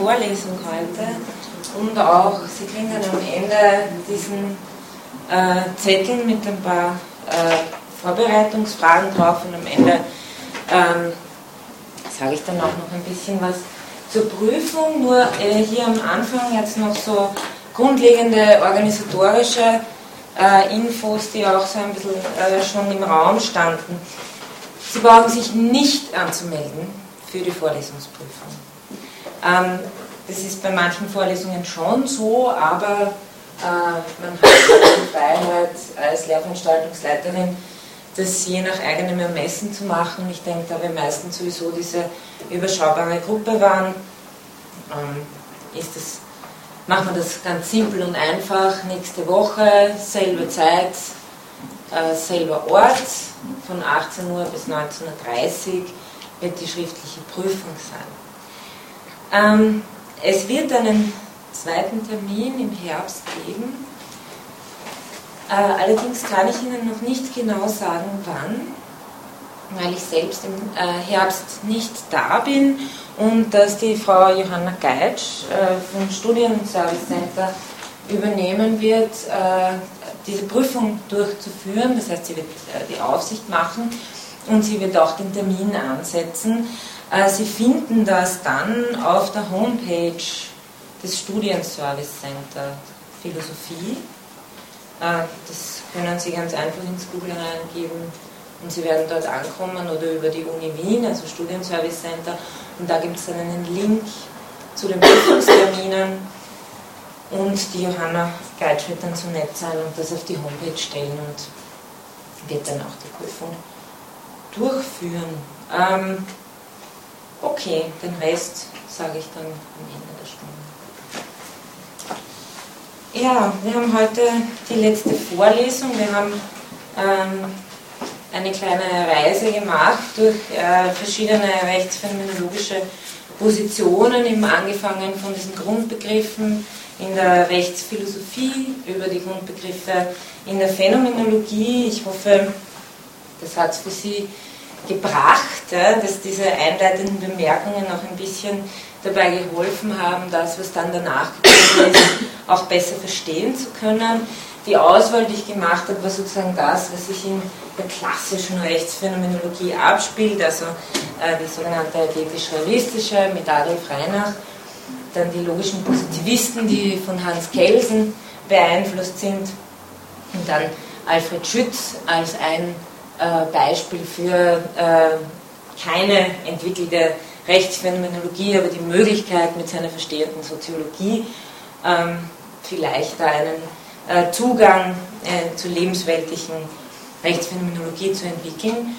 Vorlesung heute und auch, Sie kriegen dann am Ende diesen äh, Zettel mit ein paar äh, Vorbereitungsfragen drauf und am Ende ähm, sage ich dann auch noch ein bisschen was zur Prüfung. Nur äh, hier am Anfang jetzt noch so grundlegende organisatorische äh, Infos, die auch so ein bisschen äh, schon im Raum standen. Sie brauchen sich nicht anzumelden für die Vorlesungsprüfung. Ähm, das ist bei manchen Vorlesungen schon so, aber äh, man hat die Freiheit als Lehrveranstaltungsleiterin, das je nach eigenem Ermessen zu machen. Ich denke, da wir meistens sowieso diese überschaubare Gruppe waren, ähm, ist das, machen wir das ganz simpel und einfach. Nächste Woche, selbe Zeit, äh, selber Ort, von 18 Uhr bis 19.30 Uhr wird die schriftliche Prüfung sein. Ähm, es wird einen zweiten Termin im Herbst geben. Äh, allerdings kann ich Ihnen noch nicht genau sagen, wann, weil ich selbst im äh, Herbst nicht da bin und dass die Frau Johanna Geitsch äh, vom Studienservice Center übernehmen wird, äh, diese Prüfung durchzuführen. Das heißt, sie wird äh, die Aufsicht machen und sie wird auch den Termin ansetzen. Äh, sie finden das dann auf der Homepage des Studienservice Center Philosophie. Äh, das können Sie ganz einfach ins Google eingeben und Sie werden dort ankommen oder über die Uni Wien, also Studienservice Center, und da gibt es dann einen Link zu den Prüfungsterminen und die Johanna Geitsch wird dann so nett sein und das auf die Homepage stellen und wird dann auch die Prüfung durchführen. Ähm, okay, den Rest sage ich dann am Ende der Stunde. Ja, wir haben heute die letzte Vorlesung. Wir haben ähm, eine kleine Reise gemacht durch äh, verschiedene rechtsphänomenologische Positionen, eben angefangen von diesen Grundbegriffen in der Rechtsphilosophie, über die Grundbegriffe in der Phänomenologie. Ich hoffe, das hat es für Sie gebracht, dass diese einleitenden Bemerkungen auch ein bisschen dabei geholfen haben, das, was dann danach gekommen ist, auch besser verstehen zu können. Die Auswahl, die ich gemacht habe, war sozusagen das, was sich in der klassischen Rechtsphänomenologie abspielt, also äh, die sogenannte ethisch-realistische mit Adolf Reinach dann die logischen Positivisten, die von Hans Kelsen beeinflusst sind, und dann Alfred Schütz als ein Beispiel für äh, keine entwickelte Rechtsphänomenologie, aber die Möglichkeit mit seiner verstehenden Soziologie ähm, vielleicht da einen äh, Zugang äh, zur lebensweltlichen Rechtsphänomenologie zu entwickeln.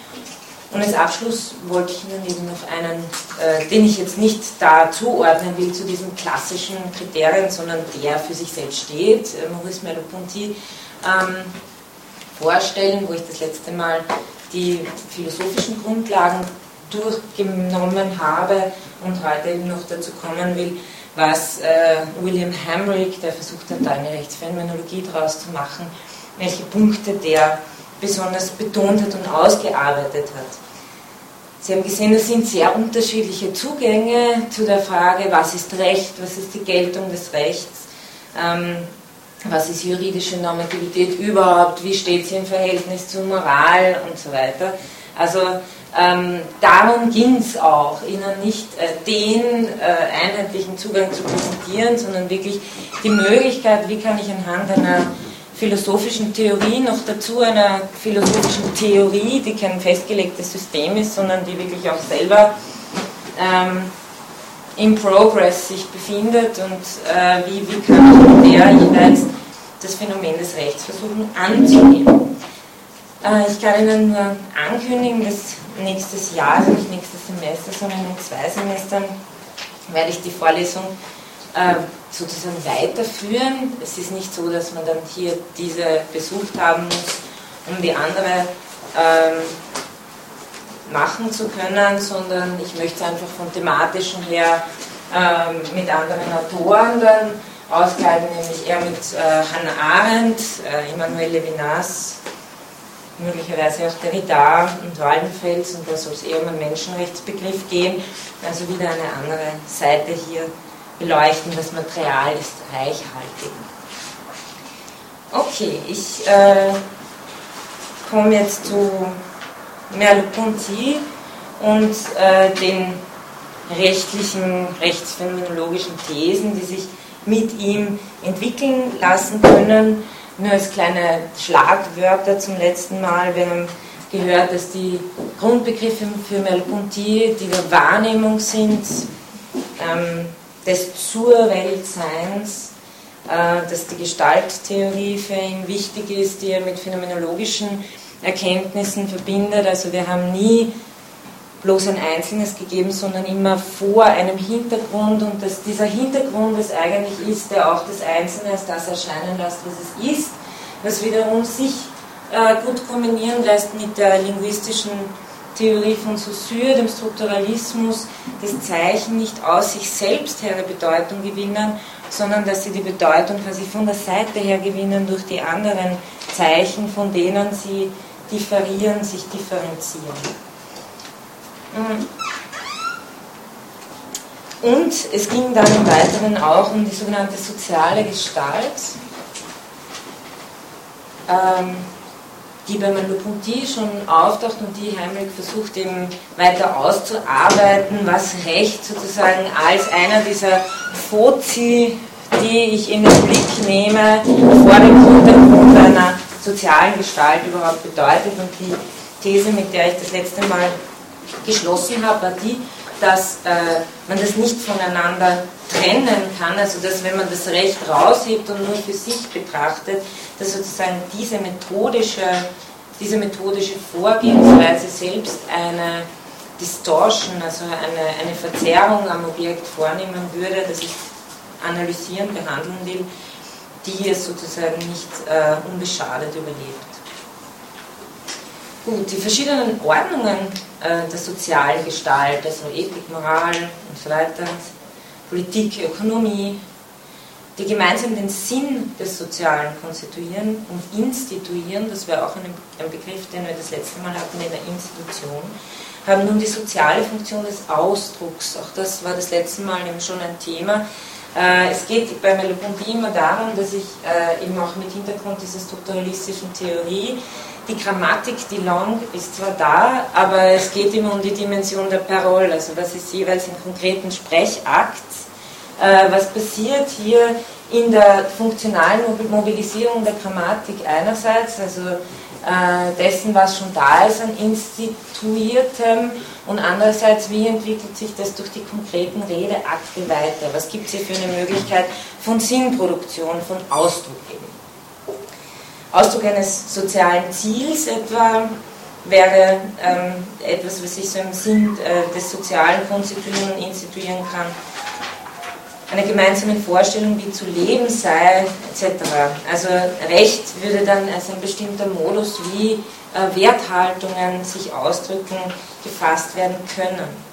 Und als Abschluss wollte ich Ihnen eben noch einen, äh, den ich jetzt nicht da zuordnen will zu diesen klassischen Kriterien, sondern der für sich selbst steht, äh, Maurice Merleau-Ponty, ähm, vorstellen, wo ich das letzte Mal die philosophischen Grundlagen durchgenommen habe und heute eben noch dazu kommen will, was äh, William Hamrick, der versucht hat, da eine Rechtsphänomenologie daraus zu machen, welche Punkte der besonders betont hat und ausgearbeitet hat. Sie haben gesehen, es sind sehr unterschiedliche Zugänge zu der Frage, was ist Recht, was ist die Geltung des Rechts, ähm, was ist juridische Normativität überhaupt, wie steht sie im Verhältnis zur Moral und so weiter. Also ähm, darum ging es auch, Ihnen nicht äh, den äh, einheitlichen Zugang zu präsentieren, sondern wirklich die Möglichkeit, wie kann ich anhand einer philosophischen Theorie, noch dazu einer philosophischen Theorie, die kein festgelegtes System ist, sondern die wirklich auch selber ähm, in Progress sich befindet und äh, wie, wie kann ich der jeweils das Phänomen des Rechts versuchen anzunehmen. Äh, ich kann Ihnen nur ankündigen, dass nächstes Jahr, also nicht nächstes Semester, sondern in zwei Semestern, werde ich die Vorlesung äh, sozusagen weiterführen. Es ist nicht so, dass man dann hier diese besucht haben muss, um die andere ähm, machen zu können, sondern ich möchte es einfach vom thematischen her ähm, mit anderen Autoren dann ausgleichen, nämlich eher mit äh, Hannah Arendt, äh, Emmanuel Levinas, möglicherweise auch Derrida und Waldenfels und da soll es eher um einen Menschenrechtsbegriff gehen, also wieder eine andere Seite hier beleuchten. Das Material ist reichhaltig. Okay, ich äh, komme jetzt zu Merleau-Ponty und äh, den rechtlichen, rechtsphänomenologischen Thesen, die sich mit ihm entwickeln lassen können. Nur als kleine Schlagwörter zum letzten Mal. Wir haben gehört, dass die Grundbegriffe für Merleau-Ponty die der Wahrnehmung sind, ähm, des Zur-Weltseins, äh, dass die Gestalttheorie für ihn wichtig ist, die er mit phänomenologischen Erkenntnissen verbindet. Also wir haben nie bloß ein Einzelnes gegeben, sondern immer vor einem Hintergrund und dass dieser Hintergrund es eigentlich ist, der auch das Einzelne als das erscheinen lässt, was es ist, was wiederum sich äh, gut kombinieren lässt mit der linguistischen Theorie von Saussure, dem Strukturalismus, das Zeichen nicht aus sich selbst her Bedeutung gewinnen, sondern dass sie die Bedeutung quasi von der Seite her gewinnen durch die anderen Zeichen, von denen sie differieren, sich differenzieren. Mhm. Und es ging dann im Weiteren auch um die sogenannte soziale Gestalt, ähm, die bei Merleau-Ponty schon auftaucht und die Heimlich versucht eben weiter auszuarbeiten, was Recht sozusagen als einer dieser Fozi, die ich in den Blick nehme, vor dem Hintergrund einer sozialen Gestalt überhaupt bedeutet. Und die These, mit der ich das letzte Mal geschlossen habe, war die, dass äh, man das nicht voneinander trennen kann, also dass wenn man das Recht raushebt und nur für sich betrachtet, dass sozusagen diese methodische, diese methodische Vorgehensweise selbst eine Distortion, also eine, eine Verzerrung am Objekt vornehmen würde, das ich analysieren, behandeln will, die es sozusagen nicht äh, unbeschadet überlebt. Gut, die verschiedenen Ordnungen äh, der sozialen Gestalt, also Ethik, Moral und so weiter, Politik, Ökonomie, die gemeinsam den Sinn des Sozialen konstituieren und instituieren, das wäre auch ein, ein Begriff, den wir das letzte Mal hatten in der Institution, haben nun die soziale Funktion des Ausdrucks. Auch das war das letzte Mal eben schon ein Thema. Äh, es geht bei Merleau-Ponty immer darum, dass ich äh, eben auch mit Hintergrund dieser strukturalistischen Theorie die Grammatik, die Long ist zwar da, aber es geht immer um die Dimension der Parole, also was ist jeweils im konkreten Sprechakt, äh, was passiert hier in der funktionalen Mobilisierung der Grammatik einerseits, also dessen, was schon da ist an Instituiertem und andererseits, wie entwickelt sich das durch die konkreten Redeakte weiter? Was gibt es hier für eine Möglichkeit von Sinnproduktion, von Ausdruck eben? Ausdruck eines sozialen Ziels etwa wäre ähm, etwas, was ich so im Sinn äh, des Sozialen konstituieren und instituieren kann. Eine gemeinsame Vorstellung, wie zu leben sei, etc. Also Recht würde dann als ein bestimmter Modus, wie äh, Werthaltungen sich ausdrücken, gefasst werden können.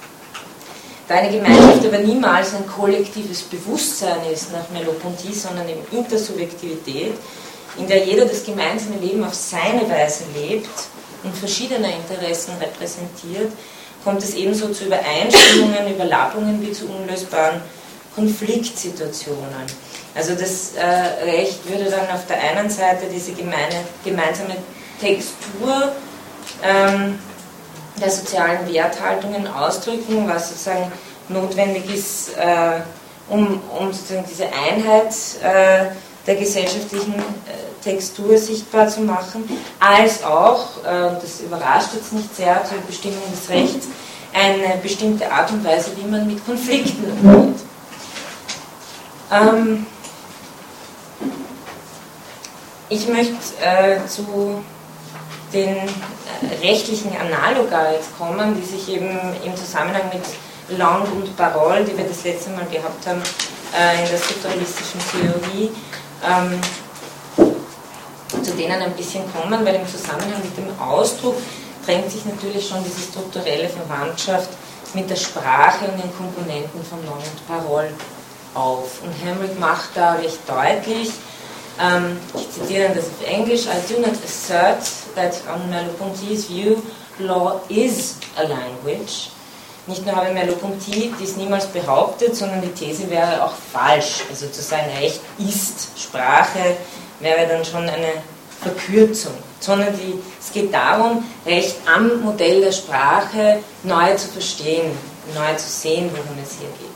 Da eine Gemeinschaft aber niemals ein kollektives Bewusstsein ist nach Merleau-Ponty, sondern eben Intersubjektivität, in der jeder das gemeinsame Leben auf seine Weise lebt und verschiedene Interessen repräsentiert, kommt es ebenso zu Übereinstimmungen, Überlappungen wie zu unlösbaren Konfliktsituationen. Also das äh, Recht würde dann auf der einen Seite diese gemeine, gemeinsame Textur ähm, der sozialen Werthaltungen ausdrücken, was sozusagen notwendig ist, äh, um, um sozusagen diese Einheit äh, der gesellschaftlichen äh, Textur sichtbar zu machen, als auch, äh, das überrascht jetzt nicht sehr, zur Bestimmung des Rechts, eine bestimmte Art und Weise, wie man mit Konflikten umgeht. Ähm, ich möchte äh, zu den äh, rechtlichen Analoga jetzt kommen, die sich eben im Zusammenhang mit Lang und Parole, die wir das letzte Mal gehabt haben, äh, in der strukturalistischen Theorie, ähm, zu denen ein bisschen kommen, weil im Zusammenhang mit dem Ausdruck drängt sich natürlich schon diese strukturelle Verwandtschaft mit der Sprache und den Komponenten von Long und Parole auf. Und Hamrick macht da recht deutlich, Ähm, ich zitiere das auf Englisch. I do not assert that on Merleau-Ponty's view law is a language. Nicht nur habe Merleau-Ponty dies niemals behauptet, sondern die These wäre auch falsch. Also zu sagen, Recht ist Sprache, wäre dann schon eine Verkürzung. Sondern die, es geht darum, Recht am Modell der Sprache neu zu verstehen, neu zu sehen, worum es hier geht.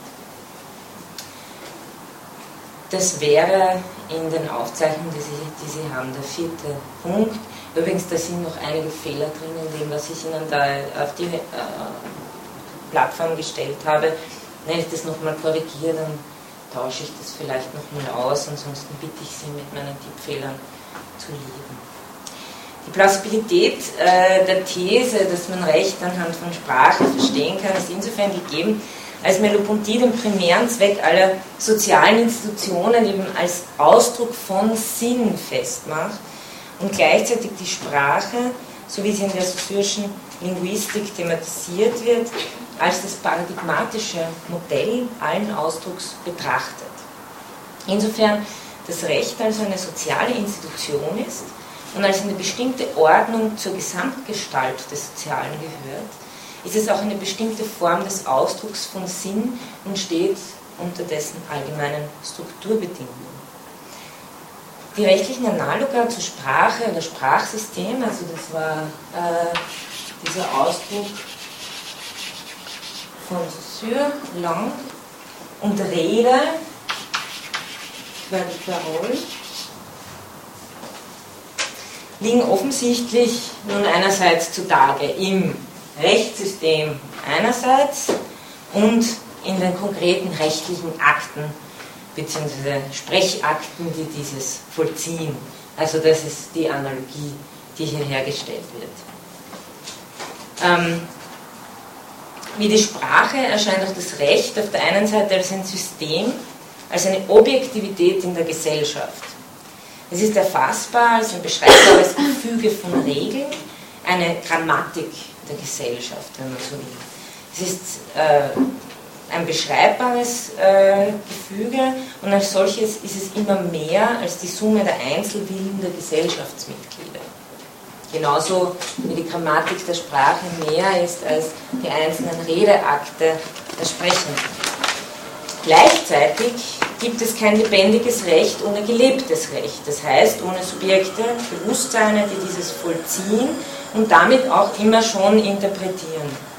Das wäre in den Aufzeichnungen, die Sie, die Sie haben, der vierte Punkt. Übrigens, da sind noch einige Fehler drin in dem, was ich Ihnen da auf die äh, Plattform gestellt habe. Wenn ich das nochmal korrigiere, dann tausche ich das vielleicht nochmal aus. Ansonsten bitte ich Sie, mit meinen Tippfehlern zu leben. Die Plausibilität äh, der These, dass man Recht anhand von Sprache verstehen kann, ist insofern gegeben, als Melopontie den primären Zweck aller sozialen Institutionen eben als Ausdruck von Sinn festmacht und gleichzeitig die Sprache, so wie sie in der syrischen Linguistik thematisiert wird, als das paradigmatische Modell allen Ausdrucks betrachtet. Insofern das Recht also eine soziale Institution ist und als eine bestimmte Ordnung zur Gesamtgestalt des Sozialen gehört, ist es auch eine bestimmte Form des Ausdrucks von Sinn und steht unter dessen allgemeinen Strukturbedingungen. Die rechtlichen Analoga zur Sprache oder Sprachsystem, also das war äh, dieser Ausdruck von Saussure, Lang und Rede, Parole, liegen offensichtlich nun einerseits zutage im Rechtssystem einerseits und in den konkreten rechtlichen Akten bzw. Sprechakten, die dieses vollziehen. Also das ist die Analogie, die hier hergestellt wird. Ähm, wie die Sprache erscheint auch das Recht auf der einen Seite als ein System, als eine Objektivität in der Gesellschaft. Es ist erfassbar als ein beschreibbares Gefüge von Regeln, eine Grammatik der Gesellschaft, wenn man so will. Es ist äh, ein beschreibbares äh, Gefüge und als solches ist es immer mehr als die Summe der Einzelwillen der Gesellschaftsmitglieder. Genauso wie die Grammatik der Sprache mehr ist als die einzelnen Redeakte der Sprechenden. Gleichzeitig gibt es kein lebendiges Recht ohne gelebtes Recht. Das heißt, ohne Subjekte, Bewusstseine, die dieses vollziehen und damit auch immer schon interpretieren.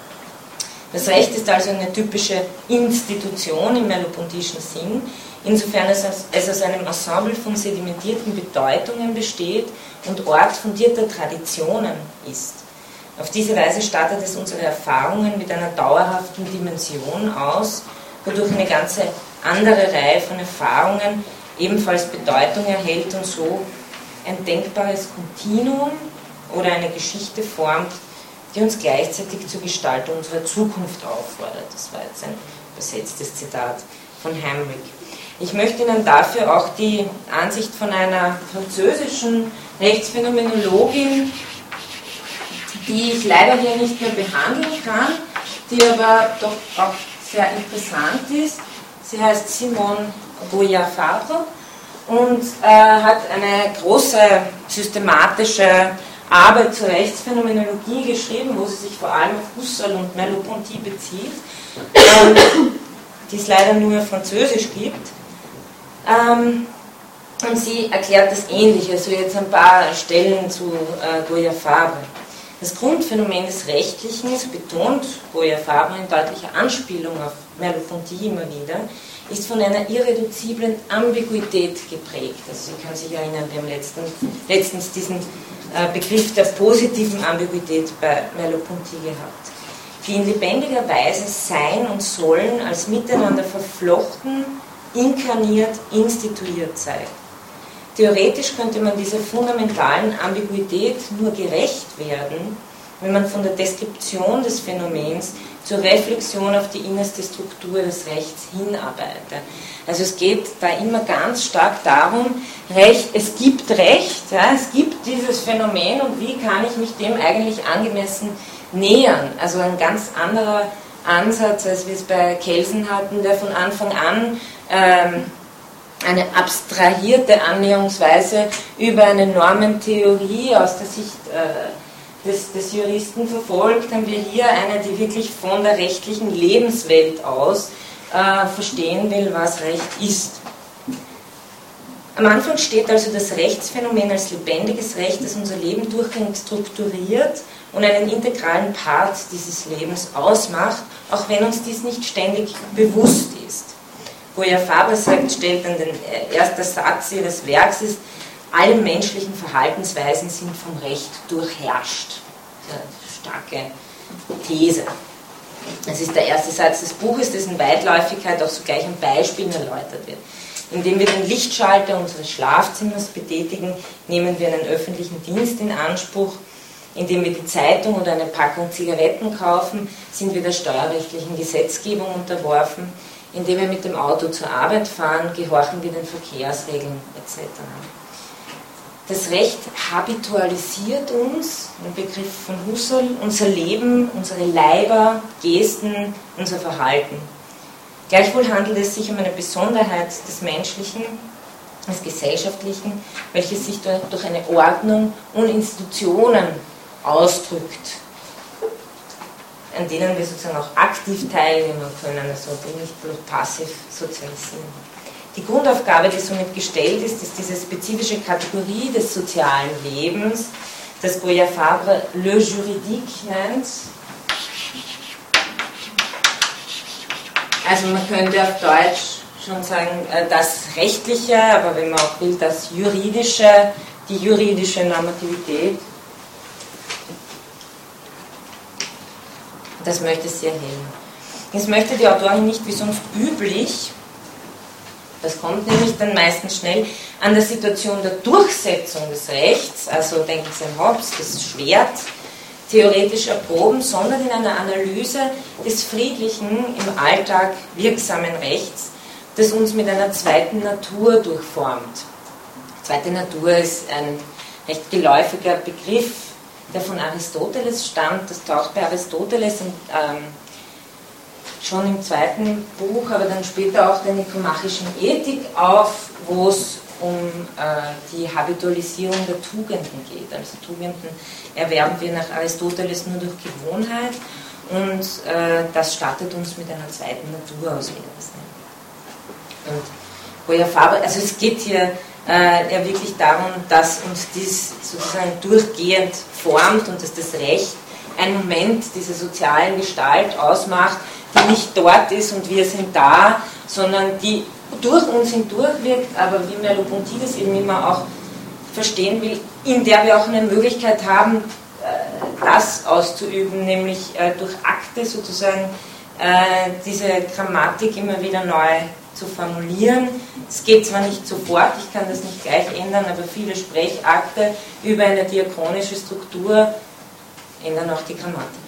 Das Recht ist also eine typische Institution im melopontischen Sinn, insofern es aus einem Ensemble von sedimentierten Bedeutungen besteht und Ort fundierter Traditionen ist. Auf diese Weise startet es unsere Erfahrungen mit einer dauerhaften Dimension aus, wodurch eine ganze andere Reihe von Erfahrungen ebenfalls Bedeutung erhält und so ein denkbares Kontinuum oder eine Geschichte formt, die uns gleichzeitig zur Gestaltung unserer Zukunft auffordert. Das war jetzt ein übersetztes Zitat von Hamrick. Ich möchte Ihnen dafür auch die Ansicht von einer französischen Rechtsphänomenologin, die ich leider hier nicht mehr behandeln kann, die aber doch auch sehr interessant ist. Sie heißt Simone Goya-Fabre und äh, hat eine große systematische Arbeit zur Rechtsphänomenologie geschrieben, wo sie sich vor allem auf Husserl und Merleau-Ponty bezieht, ähm, die es leider nur auf Französisch gibt. Ähm, und sie erklärt das ähnlich, also jetzt ein paar Stellen zu äh, Goya Fabre. Das Grundphänomen des Rechtlichen, betont Goya Fabre in deutlicher Anspielung auf Merleau-Ponty immer wieder, ist von einer irreduziblen Ambiguität geprägt. Also Sie können sich erinnern, wir haben letztens, diesen Begriff der positiven Ambiguität bei Merleau-Ponty gehabt, die in lebendiger Weise Sein und Sollen als miteinander verflochten, inkarniert, instituiert zeigt. Theoretisch könnte man dieser fundamentalen Ambiguität nur gerecht werden, wenn man von der Deskription des Phänomens zur Reflexion auf die innerste Struktur des Rechts hinarbeitet. Also es geht da immer ganz stark darum, Recht, es gibt Recht, ja, es gibt dieses Phänomen und wie kann ich mich dem eigentlich angemessen nähern? Also ein ganz anderer Ansatz, als wir es bei Kelsen hatten, der von Anfang an ähm, eine abstrahierte Annäherungsweise über eine Normentheorie aus der Sicht äh, des, des, Juristen verfolgt, haben wir hier eine, die wirklich von der rechtlichen Lebenswelt aus äh, verstehen will, was Recht ist. Am Anfang steht also das Rechtsphänomen als lebendiges Recht, das unser Leben durchgängig strukturiert und einen integralen Part dieses Lebens ausmacht, auch wenn uns dies nicht ständig bewusst ist. Goya Faber sagt, stellt dann den äh, ersten Satz ihres Werks ist, alle menschlichen Verhaltensweisen sind vom Recht durchherrscht. Eine starke These. Das ist der erste Satz des Buches, dessen Weitläufigkeit auch sogleich an Beispielen erläutert wird. Indem wir den Lichtschalter unseres Schlafzimmers betätigen, nehmen wir einen öffentlichen Dienst in Anspruch. Indem wir die Zeitung oder eine Packung Zigaretten kaufen, sind wir der steuerrechtlichen Gesetzgebung unterworfen. Indem wir mit dem Auto zur Arbeit fahren, gehorchen wir den Verkehrsregeln etc. Das Recht habitualisiert uns, ein Begriff von Husserl, unser Leben, unsere Leiber, Gesten, unser Verhalten. Gleichwohl handelt es sich um eine Besonderheit des Menschlichen, des Gesellschaftlichen, welches sich durch eine Ordnung und Institutionen ausdrückt, an denen wir sozusagen auch aktiv teilnehmen können, also nicht bloß passiv sozialisieren. Die Grundaufgabe, die somit gestellt ist, ist diese spezifische Kategorie des sozialen Lebens, das Goya Fabre le juridique nennt, Also man könnte auf Deutsch schon sagen, äh, das Rechtliche, aber wenn man auch will, das Juridische, die juridische Normativität. Das möchte sie erhellen. Jetzt möchte die Autorin nicht wie sonst üblich, das kommt nämlich dann meistens schnell, an der Situation der Durchsetzung des Rechts, also denken Sie an Hobbes, das Schwert, theoretisch erproben, sondern in einer Analyse des friedlichen, im Alltag wirksamen Rechts, das uns mit einer zweiten Natur durchformt. Zweite Natur ist ein recht geläufiger Begriff, der von Aristoteles stammt. Das taucht bei Aristoteles und, ähm, schon im zweiten Buch, aber dann später auch der Nikomachischen Ethik auf, wo es um äh, die Habitualisierung der Tugenden geht. Also Tugenden erwerben wir nach Aristoteles nur durch Gewohnheit und äh, das stattet uns mit einer zweiten Natur aus. Und Goya Faber, also es geht hier äh, ja wirklich darum, dass uns dies sozusagen durchgehend formt und dass das Recht ein Moment dieser sozialen Gestalt ausmacht, die nicht dort ist und wir sind da, sondern die durch uns hindurchwirkt, aber wie Merleau-Ponty das eben immer auch verstehen will, in der wir auch eine Möglichkeit haben, äh, das auszuüben, nämlich äh, durch Akte sozusagen äh, diese Grammatik immer wieder neu zu formulieren. Es geht zwar nicht sofort, ich kann das nicht gleich ändern, aber viele Sprechakte über eine diachronische Struktur ändern auch die Grammatik.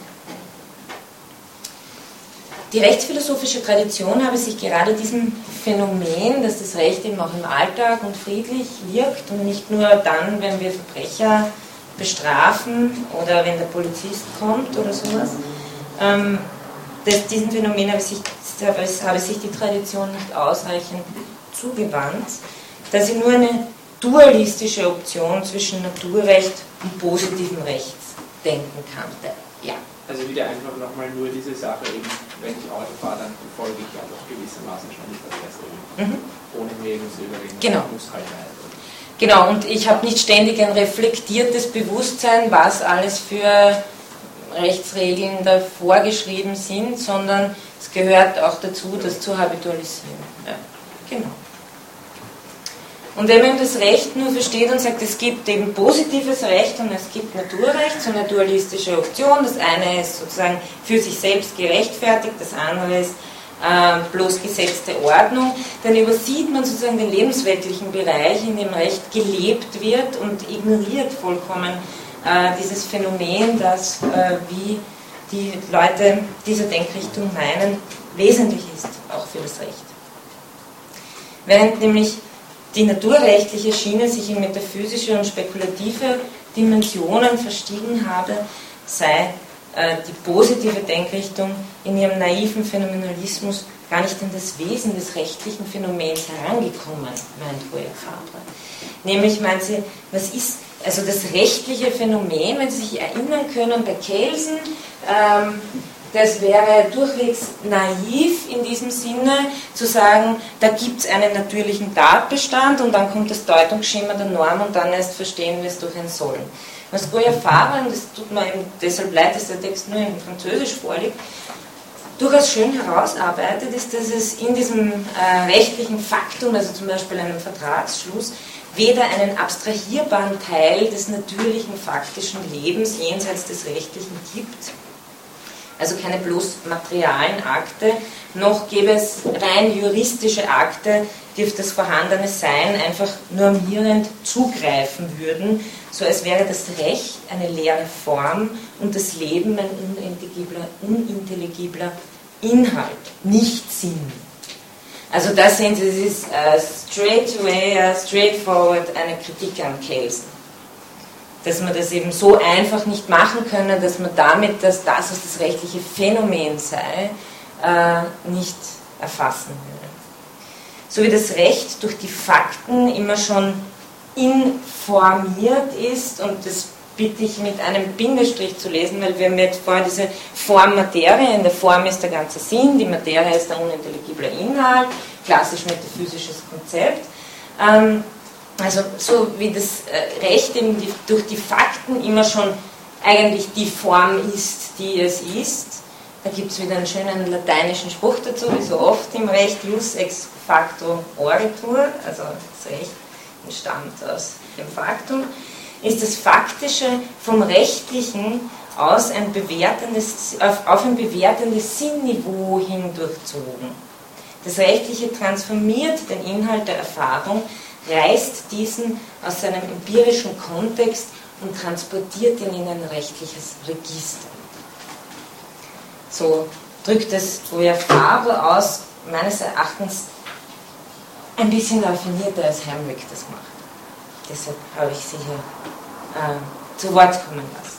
Die rechtsphilosophische Tradition habe sich gerade diesem Phänomen, dass das Recht eben auch im Alltag und friedlich wirkt und nicht nur dann, wenn wir Verbrecher bestrafen oder wenn der Polizist kommt oder sowas, ähm, das, diesem Phänomen habe sich, habe sich die Tradition nicht ausreichend zugewandt, da sie nur eine dualistische Option zwischen Naturrecht und positivem Recht denken kannte. Ja. Also wieder einfach nochmal nur diese Sache eben, wenn ich Auto fahre, dann befolge ich ja doch gewissermaßen schon die Verkehrsregeln. Mhm. Ohne mir zu überlegen, genau. muss halt Genau, und ich habe nicht ständig ein reflektiertes Bewusstsein, was alles für Rechtsregeln da vorgeschrieben sind, sondern es gehört auch dazu, das zu habitualisieren. Ja, genau. Und wenn man das Recht nur versteht und sagt, es gibt eben positives Recht und es gibt Naturrecht, so eine dualistische Option, das eine ist sozusagen für sich selbst gerechtfertigt, das andere ist äh, bloß gesetzte Ordnung, dann übersieht man sozusagen den lebensweltlichen Bereich, in dem Recht gelebt wird und ignoriert vollkommen äh, dieses Phänomen, das, äh, wie die Leute dieser Denkrichtung meinen, wesentlich ist, auch für das Recht. Während nämlich die naturrechtliche Schiene sich in metaphysische und spekulative Dimensionen verstiegen habe, sei äh, die positive Denkrichtung in ihrem naiven Phänomenalismus gar nicht an das Wesen des rechtlichen Phänomens herangekommen, meint Goya Fabre. Nämlich meint sie, was ist also das rechtliche Phänomen, wenn Sie sich erinnern können, bei Kelsen, ähm, das wäre durchwegs naiv in diesem Sinne zu sagen, da gibt es einen natürlichen Tatbestand und dann kommt das Deutungsschema der Norm und dann erst verstehen wir es durch ein Sollen. Was Goya Fabre, und das tut mir deshalb leid, dass der Text nur in Französisch vorliegt, durchaus schön herausarbeitet, ist, dass es in diesem äh, rechtlichen Faktum, also zum Beispiel einem Vertragsschluss, weder einen abstrahierbaren Teil des natürlichen faktischen Lebens jenseits des Rechtlichen gibt, also keine bloß materialen Akte, noch gäbe es rein juristische Akte, die auf das vorhandene Sein einfach normierend zugreifen würden, so als wäre das Recht eine leere Form und das Leben ein unintelligibler, unintelligibler Inhalt, nicht Sinn. Also das sehen Sie, das ist uh, straight away, uh, straightforward eine Kritik an Kelsen. Dass man das eben so einfach nicht machen könne, dass man damit, dass das, was das rechtliche Phänomen sei, uh, nicht erfassen würde. So wie das Recht durch die Fakten immer schon informiert ist und das bitte ich mit einem Bindestrich zu lesen, weil wir haben jetzt vorher diese Form-Materie, in der Form ist der ganze Sinn, die Materie ist der unintelligible Inhalt, klassisch metaphysisches Konzept. Ähm, also so wie das äh, Recht eben die, durch die Fakten immer schon eigentlich die Form ist, die es ist. Da gibt es wieder einen schönen lateinischen Spruch dazu, wie so oft im Recht, jus ex facto oritur, also das Recht entstammt aus dem Faktum ist das Faktische vom Rechtlichen aus ein bewertendes, auf, auf ein bewertendes Sinnniveau hin durchzogen. Das Rechtliche transformiert den Inhalt der Erfahrung, reißt diesen aus seinem empirischen Kontext und transportiert ihn in ein rechtliches Register. So drückt es Goya Faber aus, meines Erachtens ein bisschen raffinierter als Hermwig das macht. Deshalb habe ich sie hier äh, zu Wort kommen lassen.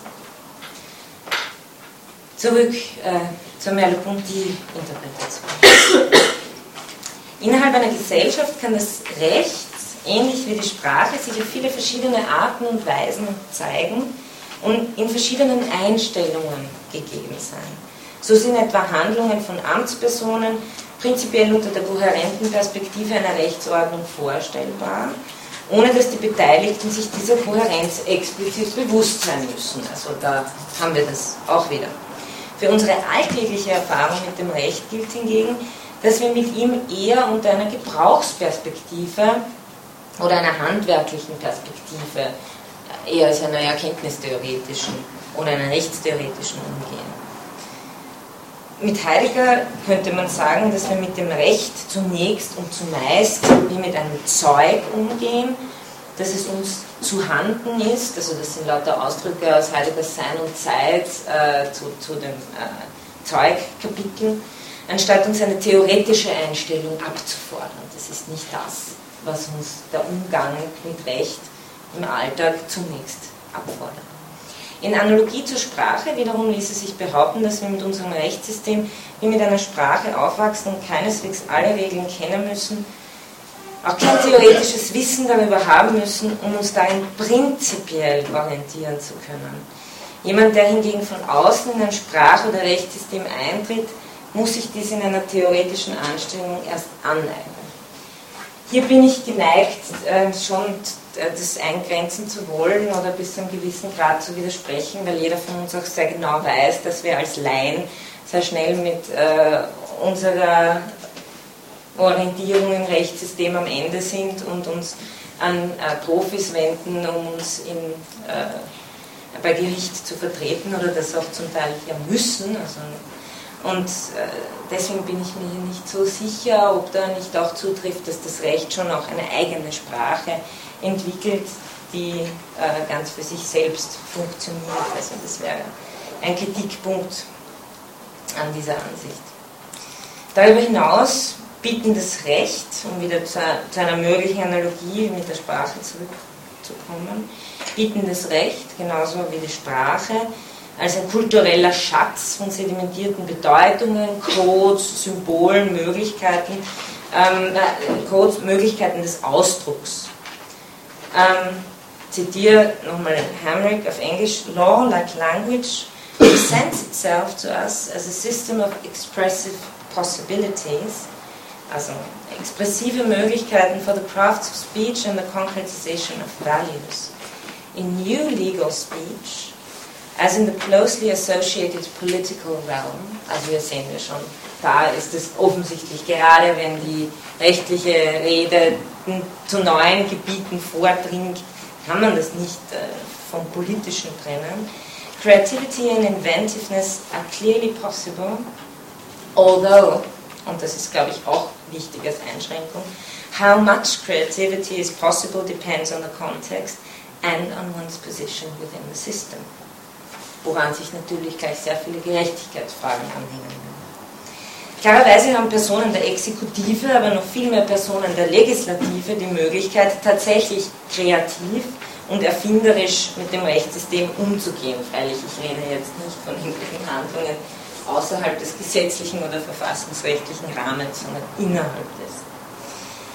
Zurück äh, zur Merleau-Ponty-Interpretation. Innerhalb einer Gesellschaft kann das Recht, ähnlich wie die Sprache, sich auf viele verschiedene Arten und Weisen zeigen und in verschiedenen Einstellungen gegeben sein. So sind etwa Handlungen von Amtspersonen prinzipiell unter der kohärenten Perspektive einer Rechtsordnung vorstellbar ohne dass die Beteiligten sich dieser Kohärenz explizit bewusst sein müssen. Also da haben wir das auch wieder. Für unsere alltägliche Erfahrung mit dem Recht gilt hingegen, dass wir mit ihm eher unter einer Gebrauchsperspektive oder einer handwerklichen Perspektive eher als einer erkenntnistheoretischen oder einer rechtstheoretischen umgehen. Mit Heidegger könnte man sagen, dass wir mit dem Recht zunächst und zumeist wie mit einem Zeug umgehen, dass es uns zu Handen ist, also das sind lauter Ausdrücke aus Heideggers Sein und Zeit äh, zu, zu dem äh, Zeugkapitel, anstatt uns eine theoretische Einstellung abzufordern. Das ist nicht das, was uns der Umgang mit Recht im Alltag zunächst abfordert. In Analogie zur Sprache wiederum ließe sich behaupten, dass wir mit unserem Rechtssystem wie mit einer Sprache aufwachsen und keineswegs alle Regeln kennen müssen, auch kein theoretisches Wissen darüber haben müssen, um uns darin prinzipiell orientieren zu können. Jemand, der hingegen von außen in ein Sprach- oder Rechtssystem eintritt, muss sich dies in einer theoretischen Anstrengung erst aneignen. Hier bin ich geneigt, äh, schon äh, das eingrenzen zu wollen oder bis zu einem gewissen Grad zu widersprechen, weil jeder von uns auch sehr genau weiß, dass wir als Laien sehr schnell mit äh, unserer Orientierung im Rechtssystem am Ende sind und uns an Profis wenden, um uns in, bei Gericht zu vertreten oder das auch zum Teil ja müssen. Also, und äh, deswegen bin ich mir nicht so sicher, ob da nicht auch zutrifft, dass das Recht schon auch eine eigene Sprache entwickelt, die äh, ganz für sich selbst funktioniert. Also das wäre ein Kritikpunkt an dieser Ansicht. Darüber hinaus bieten das Recht, um wieder zu, zu einer möglichen Analogie mit der Sprache zurückzukommen, bieten das Recht genauso wie die Sprache als ein kultureller Schatz von sedimentierten Bedeutungen, Codes, Symbolen, Möglichkeiten, ähm, äh, Codes, Möglichkeiten des Ausdrucks. Ähm, zitiere nochmal Hamrick auf Englisch, Law, like language, presents itself to us as a system of expressive possibilities, also expressive Möglichkeiten for the crafts of speech and the concretization of values. In new legal speech, as in the closely associated political realm, also hier sehen wir schon, da ist es offensichtlich gerade, wenn die rechtliche Rede zu neuen Gebieten vordringt, kann man das nicht äh, vom Politischen trennen. Creativity and inventiveness are clearly possible, although, und das ist, glaube ich, auch wichtig als Einschränkung, how much creativity is possible depends on the context and on one's position within the system woran sich natürlich gleich sehr viele Gerechtigkeitsfragen anhängen. Klarerweise haben Personen der Exekutive, aber noch viel mehr Personen der Legislative die Möglichkeit, tatsächlich kreativ und erfinderisch mit dem Rechtssystem umzugehen. Freilich, ich rede jetzt nicht von irgendwelchen Handlungen außerhalb des gesetzlichen oder verfassungsrechtlichen Rahmens, sondern innerhalb des.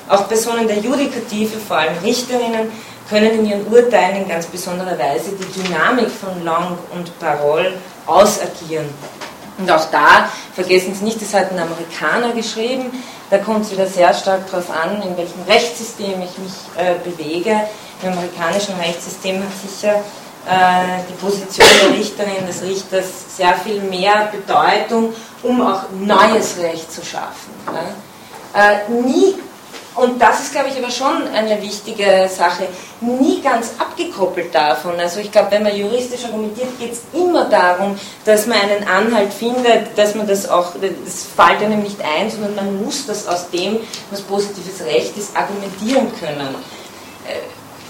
Auch Personen der Judikative, vor allem Richterinnen, können in ihren Urteilen in ganz besonderer Weise die Dynamik von Lang und Parole ausagieren. Und auch da, vergessen Sie nicht, das hat ein Amerikaner geschrieben, da kommt es wieder sehr stark darauf an, in welchem Rechtssystem ich mich äh, bewege. Im amerikanischen Rechtssystem hat sicher äh, die Position der Richterin, des Richters sehr viel mehr Bedeutung, um auch neues Recht zu schaffen. Ne? Äh, nie und das ist, glaube ich, aber schon eine wichtige Sache, nie ganz abgekoppelt davon. Also ich glaube, wenn man juristisch argumentiert, geht es immer darum, dass man einen Anhalt findet, dass man das auch, das fällt einem nicht ein, sondern man muss das aus dem, was positives Recht ist, argumentieren können.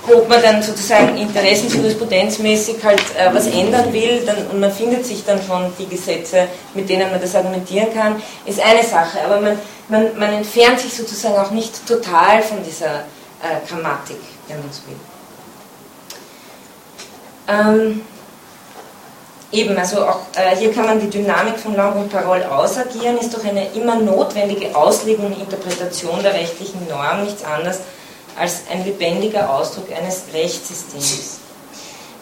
Ob man dann sozusagen interessensjurisprudenzmäßig halt äh, was ändern will dann, und man findet sich dann schon die Gesetze, mit denen man das argumentieren kann, ist eine Sache. Aber man man, man entfernt sich sozusagen auch nicht total von dieser äh, Grammatik, wenn man so will. Ähm, eben, also auch äh, hier kann man die Dynamik von Lang und Parole ausagieren, ist doch eine immer notwendige Auslegung und Interpretation der rechtlichen Norm nichts anderes als ein lebendiger Ausdruck eines Rechtssystems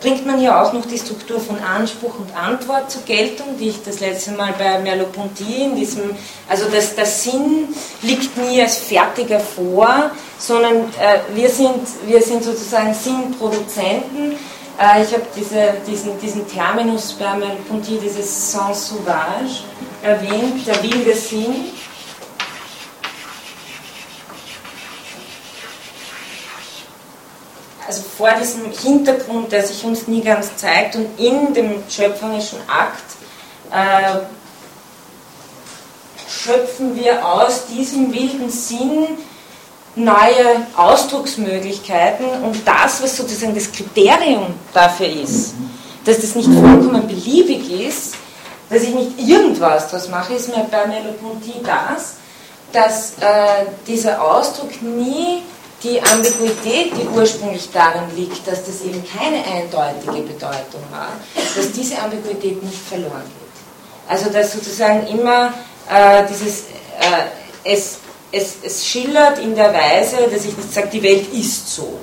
bringt man ja auch noch die Struktur von Anspruch und Antwort zur Geltung, die ich das letzte Mal bei Merleau-Ponty in diesem, also das, der Sinn liegt nie als fertiger vor, sondern äh, wir, sind, wir sind sozusagen Sinnproduzenten. Äh, ich habe diese, diesen, diesen Terminus bei Merleau-Ponty, dieses Sens sauvage, erwähnt, der wilde Sinn. Also vor diesem Hintergrund, der sich uns nie ganz zeigt und in dem schöpferischen Akt äh, schöpfen wir aus diesem wilden Sinn neue Ausdrucksmöglichkeiten und das, was sozusagen das Kriterium dafür ist, dass das nicht vollkommen beliebig ist, dass ich nicht irgendwas daraus mache, ist mir bei Merleau-Ponty das, dass äh, dieser Ausdruck nie die Ambiguität, die ursprünglich darin liegt, dass das eben keine eindeutige Bedeutung war, dass diese Ambiguität nicht verloren geht. Also dass sozusagen immer äh, dieses, äh, es, es, es schillert in der Weise, dass ich nicht sage, die Welt ist so.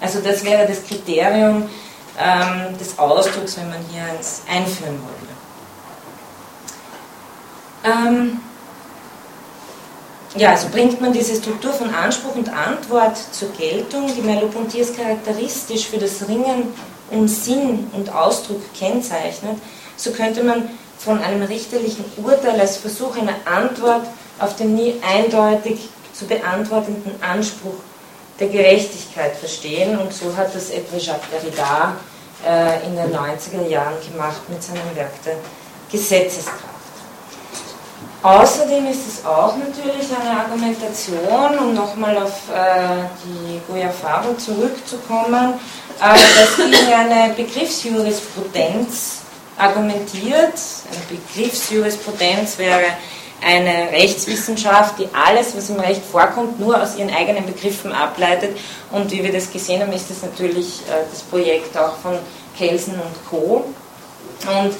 Also das wäre das Kriterium ähm, des Ausdrucks, wenn man hier eins einführen wollte. Ähm, ja, also bringt man diese Struktur von Anspruch und Antwort zur Geltung, die Merleau-Ponty ist charakteristisch für das Ringen um Sinn und Ausdruck kennzeichnet, so könnte man von einem richterlichen Urteil als Versuch einer Antwort auf den nie eindeutig zu beantwortenden Anspruch der Gerechtigkeit verstehen. Und so hat das etwa Jacques Derrida äh, in den 90er Jahren gemacht mit seinem Werk der Gesetzeskraft. Außerdem ist es auch natürlich eine Argumentation, um nochmal auf äh, die Goya Faro zurückzukommen, äh, dass gegen eine Begriffsjurisprudenz argumentiert. Eine Begriffsjurisprudenz wäre eine Rechtswissenschaft, die alles, was im Recht vorkommt, nur aus ihren eigenen Begriffen ableitet. Und wie wir das gesehen haben, ist das natürlich äh, das Projekt auch von Kelsen und Co. Und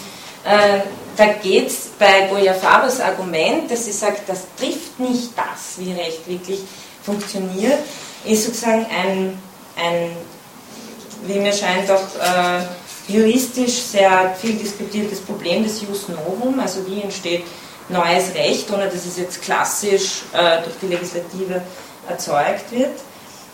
äh, da geht es bei Goya Fabers Argument, dass sie sagt, das trifft nicht das, wie Recht wirklich funktioniert, ist sozusagen ein, ein wie mir scheint, auch äh, juristisch sehr viel diskutiertes Problem des Jus Novum, also wie entsteht neues Recht, ohne dass es jetzt klassisch äh, durch die Legislative erzeugt wird.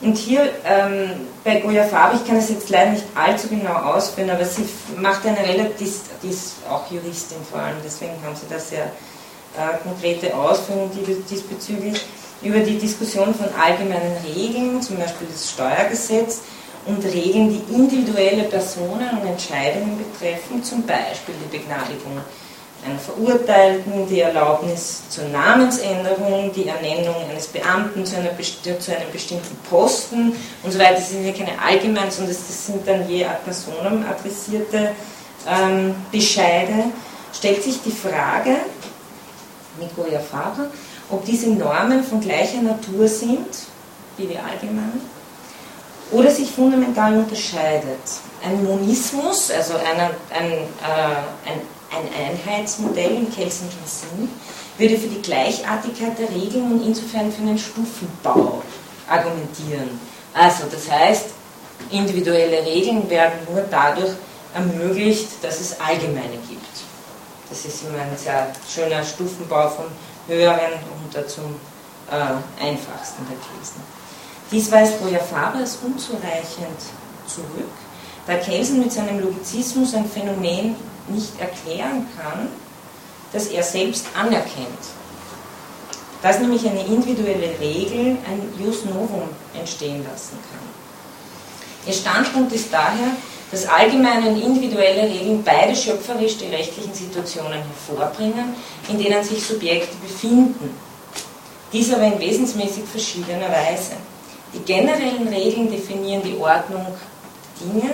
Und hier ähm, bei Goya Faber, ich kann es jetzt leider nicht allzu genau ausführen, aber sie macht eine relativ, die ist auch Juristin vor allem, deswegen haben sie da sehr äh, konkrete Ausführungen diesbezüglich, über die Diskussion von allgemeinen Regeln, zum Beispiel das Steuergesetz, und Regeln, die individuelle Personen und Entscheidungen betreffen, zum Beispiel die Begnadigung einer Verurteilten, die Erlaubnis zur Namensänderung, die Ernennung eines Beamten zu, einer, zu einem bestimmten Posten und so weiter. Das sind ja keine allgemeinen, sondern das sind dann je ad adressierte ähm, Bescheide. Stellt sich die Frage, Goya Faber, ob diese Normen von gleicher Natur sind wie die allgemeinen oder sich fundamental unterscheidet. Ein Monismus, also eine, ein, äh, ein, ein, Einheitsmodell im Kelsenschen Sinn, würde für die Gleichartigkeit der Regeln und insofern für einen Stufenbau argumentieren. Also das heißt, individuelle Regeln werden nur dadurch ermöglicht, dass es allgemeine gibt. Das ist immer ein sehr schöner Stufenbau vom höheren runter zum äh, einfachsten der Thesen. Dies weist Goya Faber als unzureichend zurück, da Kelsen mit seinem Logizismus ein Phänomen nicht erklären kann, das er selbst anerkennt. Dass nämlich eine individuelle Regel ein Jus Novum entstehen lassen kann. Ihr Standpunkt ist daher, dass allgemeine und individuelle Regeln beide schöpferisch die rechtlichen Situationen hervorbringen, in denen sich Subjekte befinden. Dies aber in wesensmäßig verschiedener Weise. Die generellen Regeln definieren die Ordnung Dinge,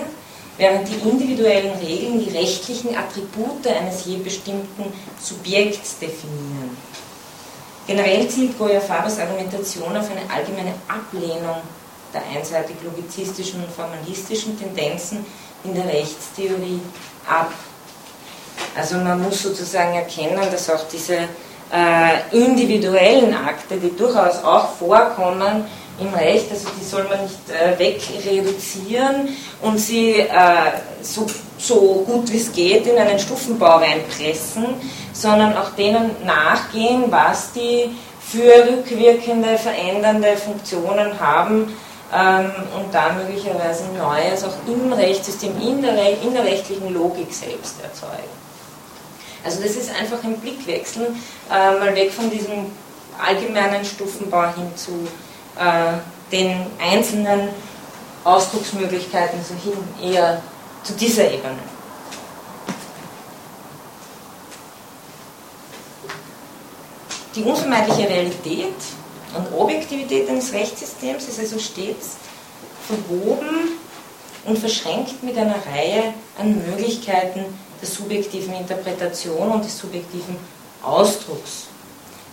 während die individuellen Regeln die rechtlichen Attribute eines je bestimmten Subjekts definieren. Generell zielt Goya Fabers Argumentation auf eine allgemeine Ablehnung der einseitig logizistischen und formalistischen Tendenzen in der Rechtstheorie ab. Also man muss sozusagen erkennen, dass auch diese äh, individuellen Akte, die durchaus auch vorkommen, im Recht, also die soll man nicht äh, wegreduzieren und sie äh, so, so gut wie es geht in einen Stufenbau reinpressen, sondern auch denen nachgehen, was die für rückwirkende, verändernde Funktionen haben ähm, und dann möglicherweise Neues auch im Rechtssystem, in der, in der rechtlichen Logik selbst erzeugen. Also das ist einfach ein Blickwechsel, äh, mal weg von diesem allgemeinen Stufenbau hin zu den einzelnen Ausdrucksmöglichkeiten so hin eher zu dieser Ebene. Die unvermeidliche Realität und Objektivität eines Rechtssystems ist also stets verwoben und verschränkt mit einer Reihe an Möglichkeiten der subjektiven Interpretation und des subjektiven Ausdrucks.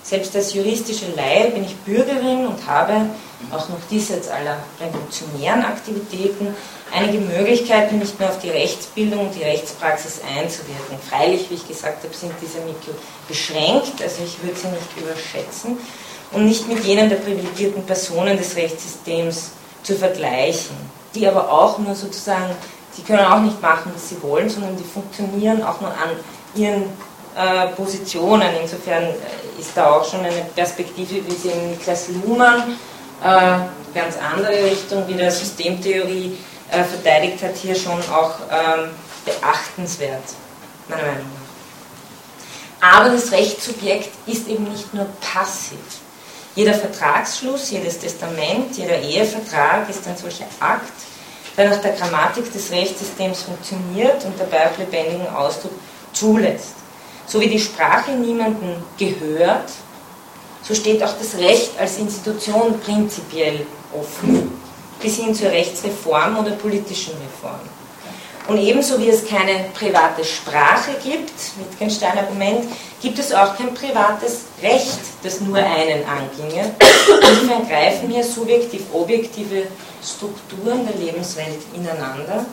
Selbst als juristische Laie bin ich Bürgerin und habe, auch noch diesseits aller revolutionären Aktivitäten, einige Möglichkeiten, nicht nur auf die Rechtsbildung und die Rechtspraxis einzuwirken. Freilich, wie ich gesagt habe, sind diese Mittel beschränkt, also ich würde sie nicht überschätzen und nicht mit jenen der privilegierten Personen des Rechtssystems zu vergleichen, die aber auch nur sozusagen, die können auch nicht machen, was sie wollen, sondern die funktionieren auch nur an ihren äh, Positionen. Insofern ist da auch schon eine Perspektive, wie sie Niklas Luhmann äh, ganz andere Richtung wie der Systemtheorie äh, verteidigt hat, hier schon auch ähm, beachtenswert, meiner Meinung nach. Aber das Rechtssubjekt ist eben nicht nur passiv. Jeder Vertragsschluss, jedes Testament, jeder Ehevertrag ist ein solcher Akt, der nach der Grammatik des Rechtssystems funktioniert und dabei auch lebendigen Ausdruck zulässt. So wie die Sprache niemandem gehört, so steht auch das Recht als Institution prinzipiell offen, bis hin zur Rechtsreform oder politischen Reform. Und ebenso wie es keine private Sprache gibt, Wittgenstein-Argument, gibt es auch kein privates Recht, das nur einen anginge. Insofern greifen hier subjektiv-objektive Strukturen der Lebenswelt ineinander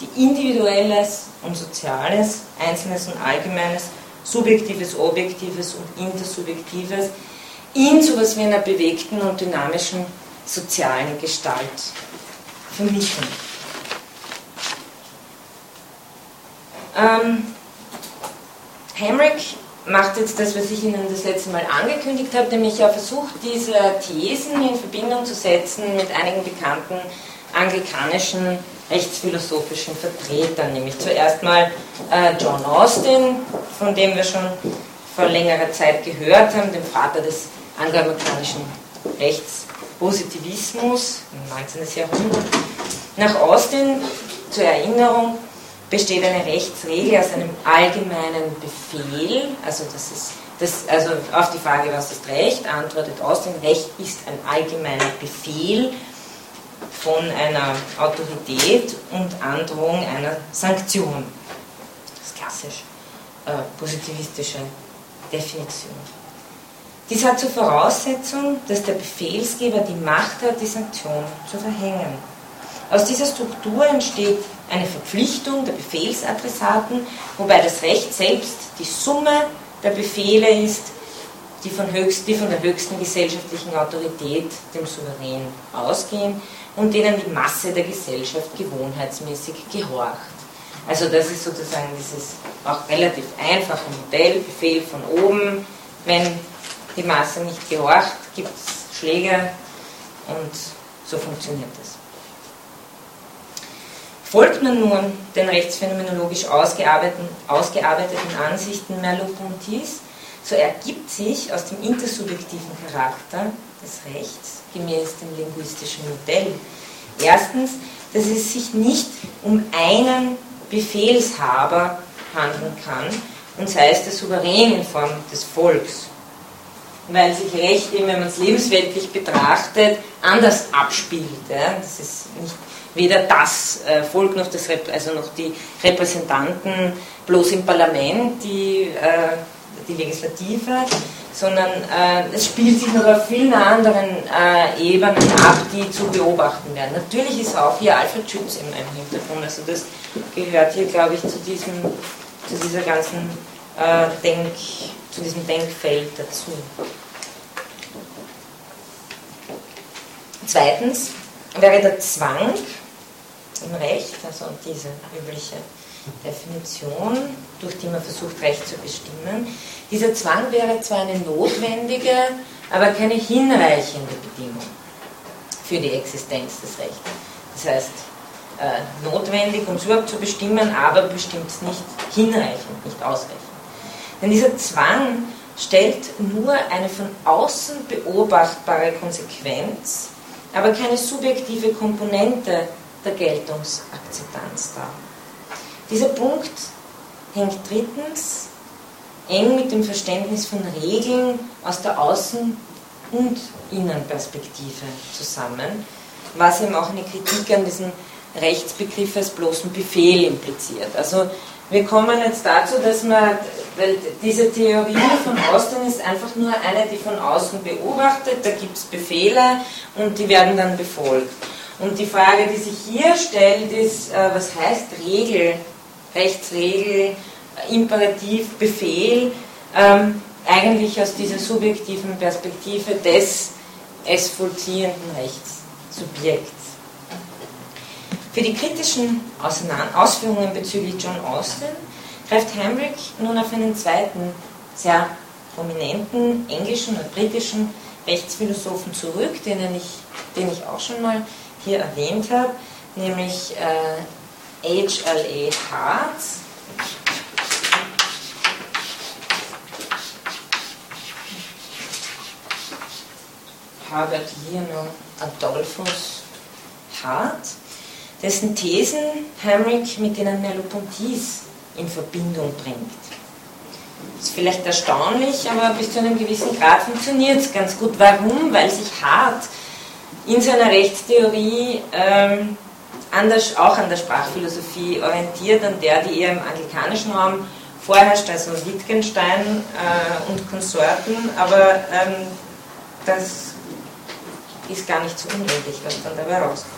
die individuelles und soziales, einzelnes und allgemeines, subjektives, objektives und intersubjektives in so etwas wie einer bewegten und dynamischen sozialen Gestalt vermischen. Ähm, Hamrick macht jetzt das, was ich Ihnen das letzte Mal angekündigt habe, nämlich er versucht, diese Thesen in Verbindung zu setzen mit einigen bekannten anglikanischen rechtsphilosophischen Vertretern, nämlich zuerst mal äh, John Austin, von dem wir schon vor längerer Zeit gehört haben, dem Vater des angloamerikanischen Rechtspositivismus im 19. Jahrhundert. Nach Austin, zur Erinnerung, besteht eine Rechtsregel aus einem allgemeinen Befehl, also das ist das, also auf die Frage, was ist Recht, antwortet Austin, Recht ist ein allgemeiner Befehl von einer Autorität und Androhung einer Sanktion. Das ist klassisch äh, positivistische Definition. Dies hat zur Voraussetzung, dass der Befehlsgeber die Macht hat, die Sanktion zu verhängen. Aus dieser Struktur entsteht eine Verpflichtung der Befehlsadressaten, wobei das Recht selbst die Summe der Befehle ist, die von, höchst, die von der höchsten gesellschaftlichen Autorität, dem Souverän, ausgehen und denen die Masse der Gesellschaft gewohnheitsmäßig gehorcht. Also das ist sozusagen dieses auch relativ einfache Modell, Befehl von oben, wenn die Masse nicht gehorcht, gibt es Schläge und so funktioniert das. Folgt man nun den rechtsphänomenologisch ausgearbeiteten, ausgearbeiteten Ansichten Merleau-Ponty's, so ergibt sich aus dem intersubjektiven Charakter des Rechts gemäß dem linguistischen Modell erstens, dass es sich nicht um einen Befehlshaber handeln kann, und sei es der Souverän in Form des Volks, weil sich Recht eben, wenn man es lebensweltlich betrachtet, anders abspielt. Ja? Das ist nicht weder das äh, Volk noch, das, also noch die Repräsentanten bloß im Parlament, die, äh, die Legislative, sondern äh, es spielt sich noch auf vielen anderen äh, Ebenen ab, die zu beobachten werden. Natürlich ist auch hier Alfred Schütz im, im Hintergrund, also das gehört hier, glaube ich, zu, diesem, zu dieser ganzen äh, Denk, zu diesem Denkfeld dazu. Zweitens wäre der Zwang im Recht, also diese übliche Definition, durch die man versucht, Recht zu bestimmen. Dieser Zwang wäre zwar eine notwendige, aber keine hinreichende Bedingung für die Existenz des Rechts. Das heißt, äh, notwendig, um es überhaupt zu bestimmen, aber bestimmt es nicht hinreichend, nicht ausreichend. Denn dieser Zwang stellt nur eine von außen beobachtbare Konsequenz, aber keine subjektive Komponente der Geltungsakzeptanz dar. Dieser Punkt hängt drittens eng mit dem Verständnis von Regeln aus der Außen- und Innenperspektive zusammen, was eben auch eine Kritik an diesem Rechtsbegriff als bloßen Befehl impliziert. Also wir kommen jetzt dazu, dass man, weil diese Theorie von Austin ist einfach nur eine, die von außen beobachtet, da gibt es Befehle und die werden dann befolgt. Und die Frage, die sich hier stellt, ist, äh, was heißt Regel, Rechtsregel, Imperativ, Befehl, ähm, eigentlich aus dieser subjektiven Perspektive des es vollziehenden Rechtssubjekts. Für die kritischen Ausführungen bezüglich John Austin greift Hamrick nun auf einen zweiten, sehr prominenten englischen oder britischen Rechtsphilosophen zurück, den ich, den ich auch schon mal hier erwähnt habe, nämlich äh, H.L.A. Hart. Herbert Lionel Adolphus Hart dessen Thesen Hamrick mit denen Merleau-Ponty's in Verbindung bringt. Das ist vielleicht erstaunlich, aber bis zu einem gewissen Grad funktioniert es ganz gut. Warum? Weil sich Hart in seiner Rechtstheorie ähm, anders, auch an der Sprachphilosophie orientiert, an der, die eher im anglikanischen Raum vorherrscht, also Wittgenstein äh, und Konsorten, aber ähm, das ist gar nicht so unähnlich, was dann dabei rauskommt.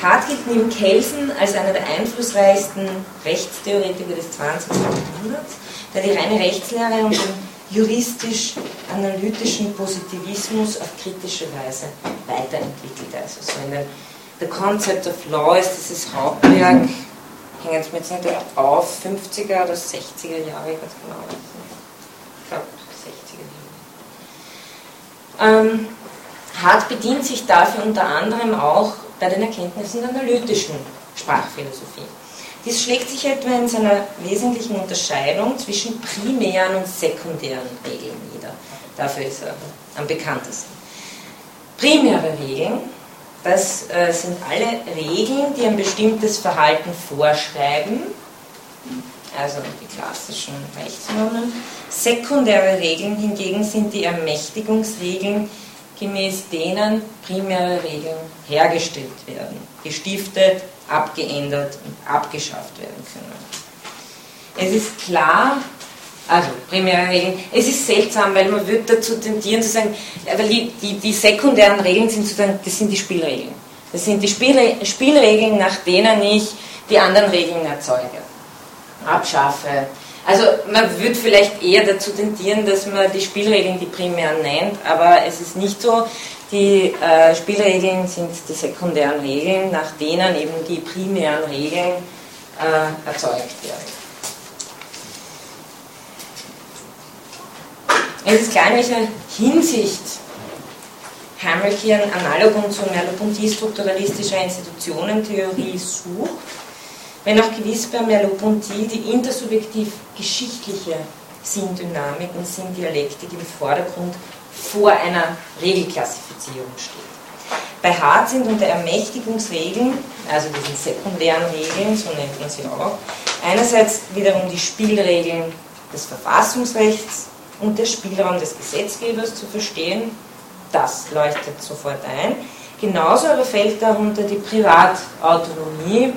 Hart gilt neben Kelsen als einer der einflussreichsten Rechtstheoretiker des 20. Jahrhunderts, der die reine Rechtslehre und den juristisch-analytischen Positivismus auf kritische Weise weiterentwickelt. Also so in den The Concept of Law ist dieses Hauptwerk, hängen es mir jetzt nicht auf, 50er oder 60er Jahre, ich weiß genau. Ich glaube 60er Jahre. Ähm, Hart bedient sich dafür unter anderem auch bei den Erkenntnissen der analytischen Sprachphilosophie. Dies schlägt sich etwa in seiner wesentlichen Unterscheidung zwischen primären und sekundären Regeln nieder. Dafür ist er am bekanntesten. Primäre Regeln, das äh, sind alle Regeln, die ein bestimmtes Verhalten vorschreiben, also die klassischen Rechtsnormen. Sekundäre Regeln hingegen sind die Ermächtigungsregeln, gemäß denen primäre Regeln hergestellt werden, gestiftet, abgeändert und abgeschafft werden können. Es ist klar, also primäre Regeln, es ist seltsam, weil man würde dazu tendieren zu sagen, weil die, die, die sekundären Regeln sind sozusagen, das sind die Spielregeln. Das sind die Spielre Spielregeln, nach denen ich die anderen Regeln erzeuge, abschaffe, also man würde vielleicht eher dazu tendieren, dass man die Spielregeln die primären nennt, aber es ist nicht so. Die äh, Spielregeln sind die sekundären Regeln, nach denen eben die primären Regeln äh, erzeugt werden. Es ist klar, in welcher Hinsicht Hamilton Analogon zur Merleau-Ponty strukturalistischer Institutionentheorie sucht wenn auch gewiss bei Merleau-Ponty die intersubjektiv-geschichtliche Sinndynamik und Sinndialektik im Vordergrund vor einer Regelklassifizierung steht. Bei Hart sind unter Ermächtigungsregeln, also diesen sekundären Regeln, so nennt man sie auch, einerseits wiederum die Spielregeln des Verfassungsrechts und der Spielraum des Gesetzgebers zu verstehen. Das leuchtet sofort ein. Genauso aber fällt darunter die Privatautonomie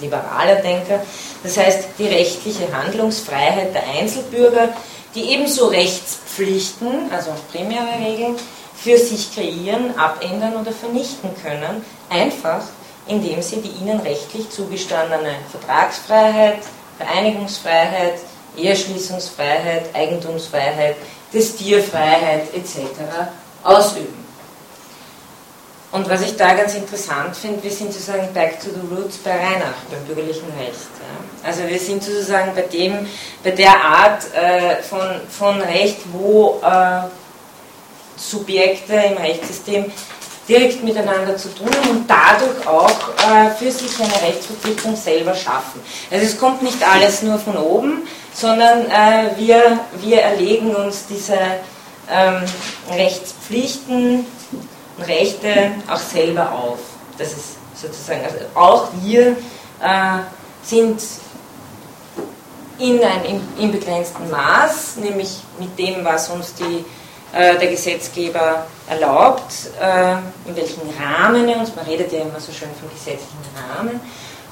liberaler Denker. Das heißt, die rechtliche Handlungsfreiheit der Einzelbürger, die ebenso Rechtspflichten, also primäre Regeln, für sich kreieren, abändern oder vernichten können, einfach indem sie die ihnen rechtlich zugestandene Vertragsfreiheit, Vereinigungsfreiheit, Eheschließungsfreiheit, Eigentumsfreiheit, Testierfreiheit etc. ausüben. Und was ich da ganz interessant finde, wir sind sozusagen back to the roots bei Reinach, beim bürgerlichen Recht. Ja. Also wir sind sozusagen bei dem, bei der Art äh, von, von Recht, wo äh, Subjekte im Rechtssystem direkt miteinander zu tun haben und dadurch auch äh, für sich eine Rechtsverpflichtung selber schaffen. Also es kommt nicht alles nur von oben, sondern äh, wir, wir erlegen uns diese ähm, Rechtspflichten, Rechte auch selber auf. Das ist sozusagen, also auch wir äh, sind in einem im, begrenzten Maß, nämlich mit dem, was uns die, der Gesetzgeber erlaubt, äh, in welchem Rahmen er uns, man redet ja immer so schön vom gesetzlichen Rahmen,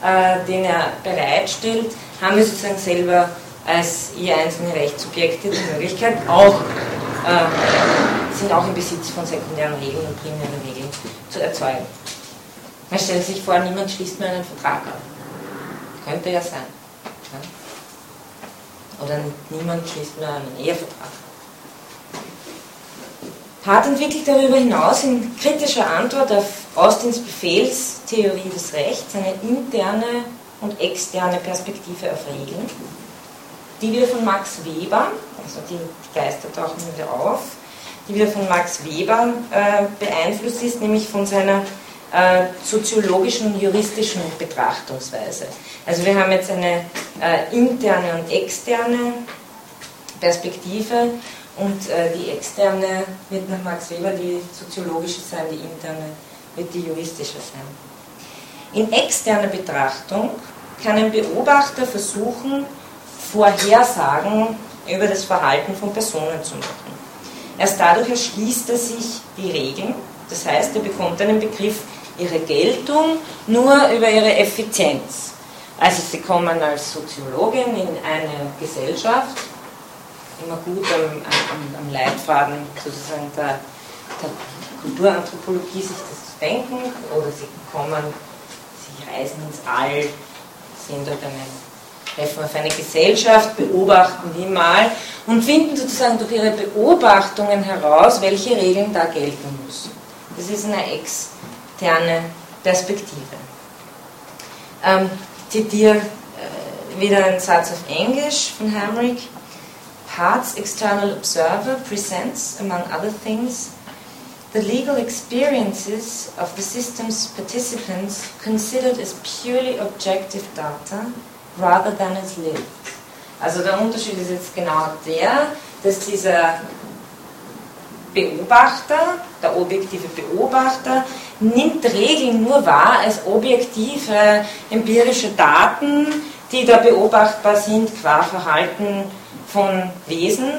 äh, den er bereitstellt, haben wir sozusagen selber als je einzelne Rechtssubjekte die Möglichkeit, auch äh, sind auch im Besitz von sekundären Regeln und primären Regeln zu erzeugen. Man stellt sich vor, niemand schließt mir einen Vertrag ab. Könnte ja sein. Oder niemand schließt mir einen Ehevertrag Hart entwickelt darüber hinaus in kritischer Antwort auf Austins Befehlstheorie des Rechts eine interne und externe Perspektive auf Regeln die wieder von Max Weber, also die Geister tauchen wieder auf, die wieder von Max Weber äh, beeinflusst ist, nämlich von seiner äh, soziologischen und juristischen Betrachtungsweise. Also wir haben jetzt eine äh, interne und externe Perspektive und äh, die externe wird nach Max Weber die soziologische sein, die interne wird die juristische sein. In externer Betrachtung kann ein Beobachter versuchen, Vorhersagen über das Verhalten von Personen zu machen. Erst dadurch erschließt er sich die Regeln, das heißt, er bekommt einen Begriff ihre Geltung nur über ihre Effizienz. Also sie kommen als Soziologin in eine Gesellschaft, immer gut am, am, am Leitfaden sozusagen der der Kulturanthropologie sich das zu denken oder sie kommen, sie reisen ins All, sehen dort eine, treffen auf eine Gesellschaft, beobachten die mal und finden sozusagen durch ihre Beobachtungen heraus, welche Regeln da gelten müssen. Das ist eine externe Perspektive. Ähm, zitiere äh, wieder einen Satz auf Englisch von Hamrick. Hart's external observer presents, among other things, the legal experiences of the system's participants considered as purely objective data rather than as lived. Also der Unterschied ist jetzt genau der, dass dieser Beobachter, der objektive Beobachter, nimmt Regeln nur wahr als objektive empirische Daten, die da beobachtbar sind qua Verhalten von Wesen,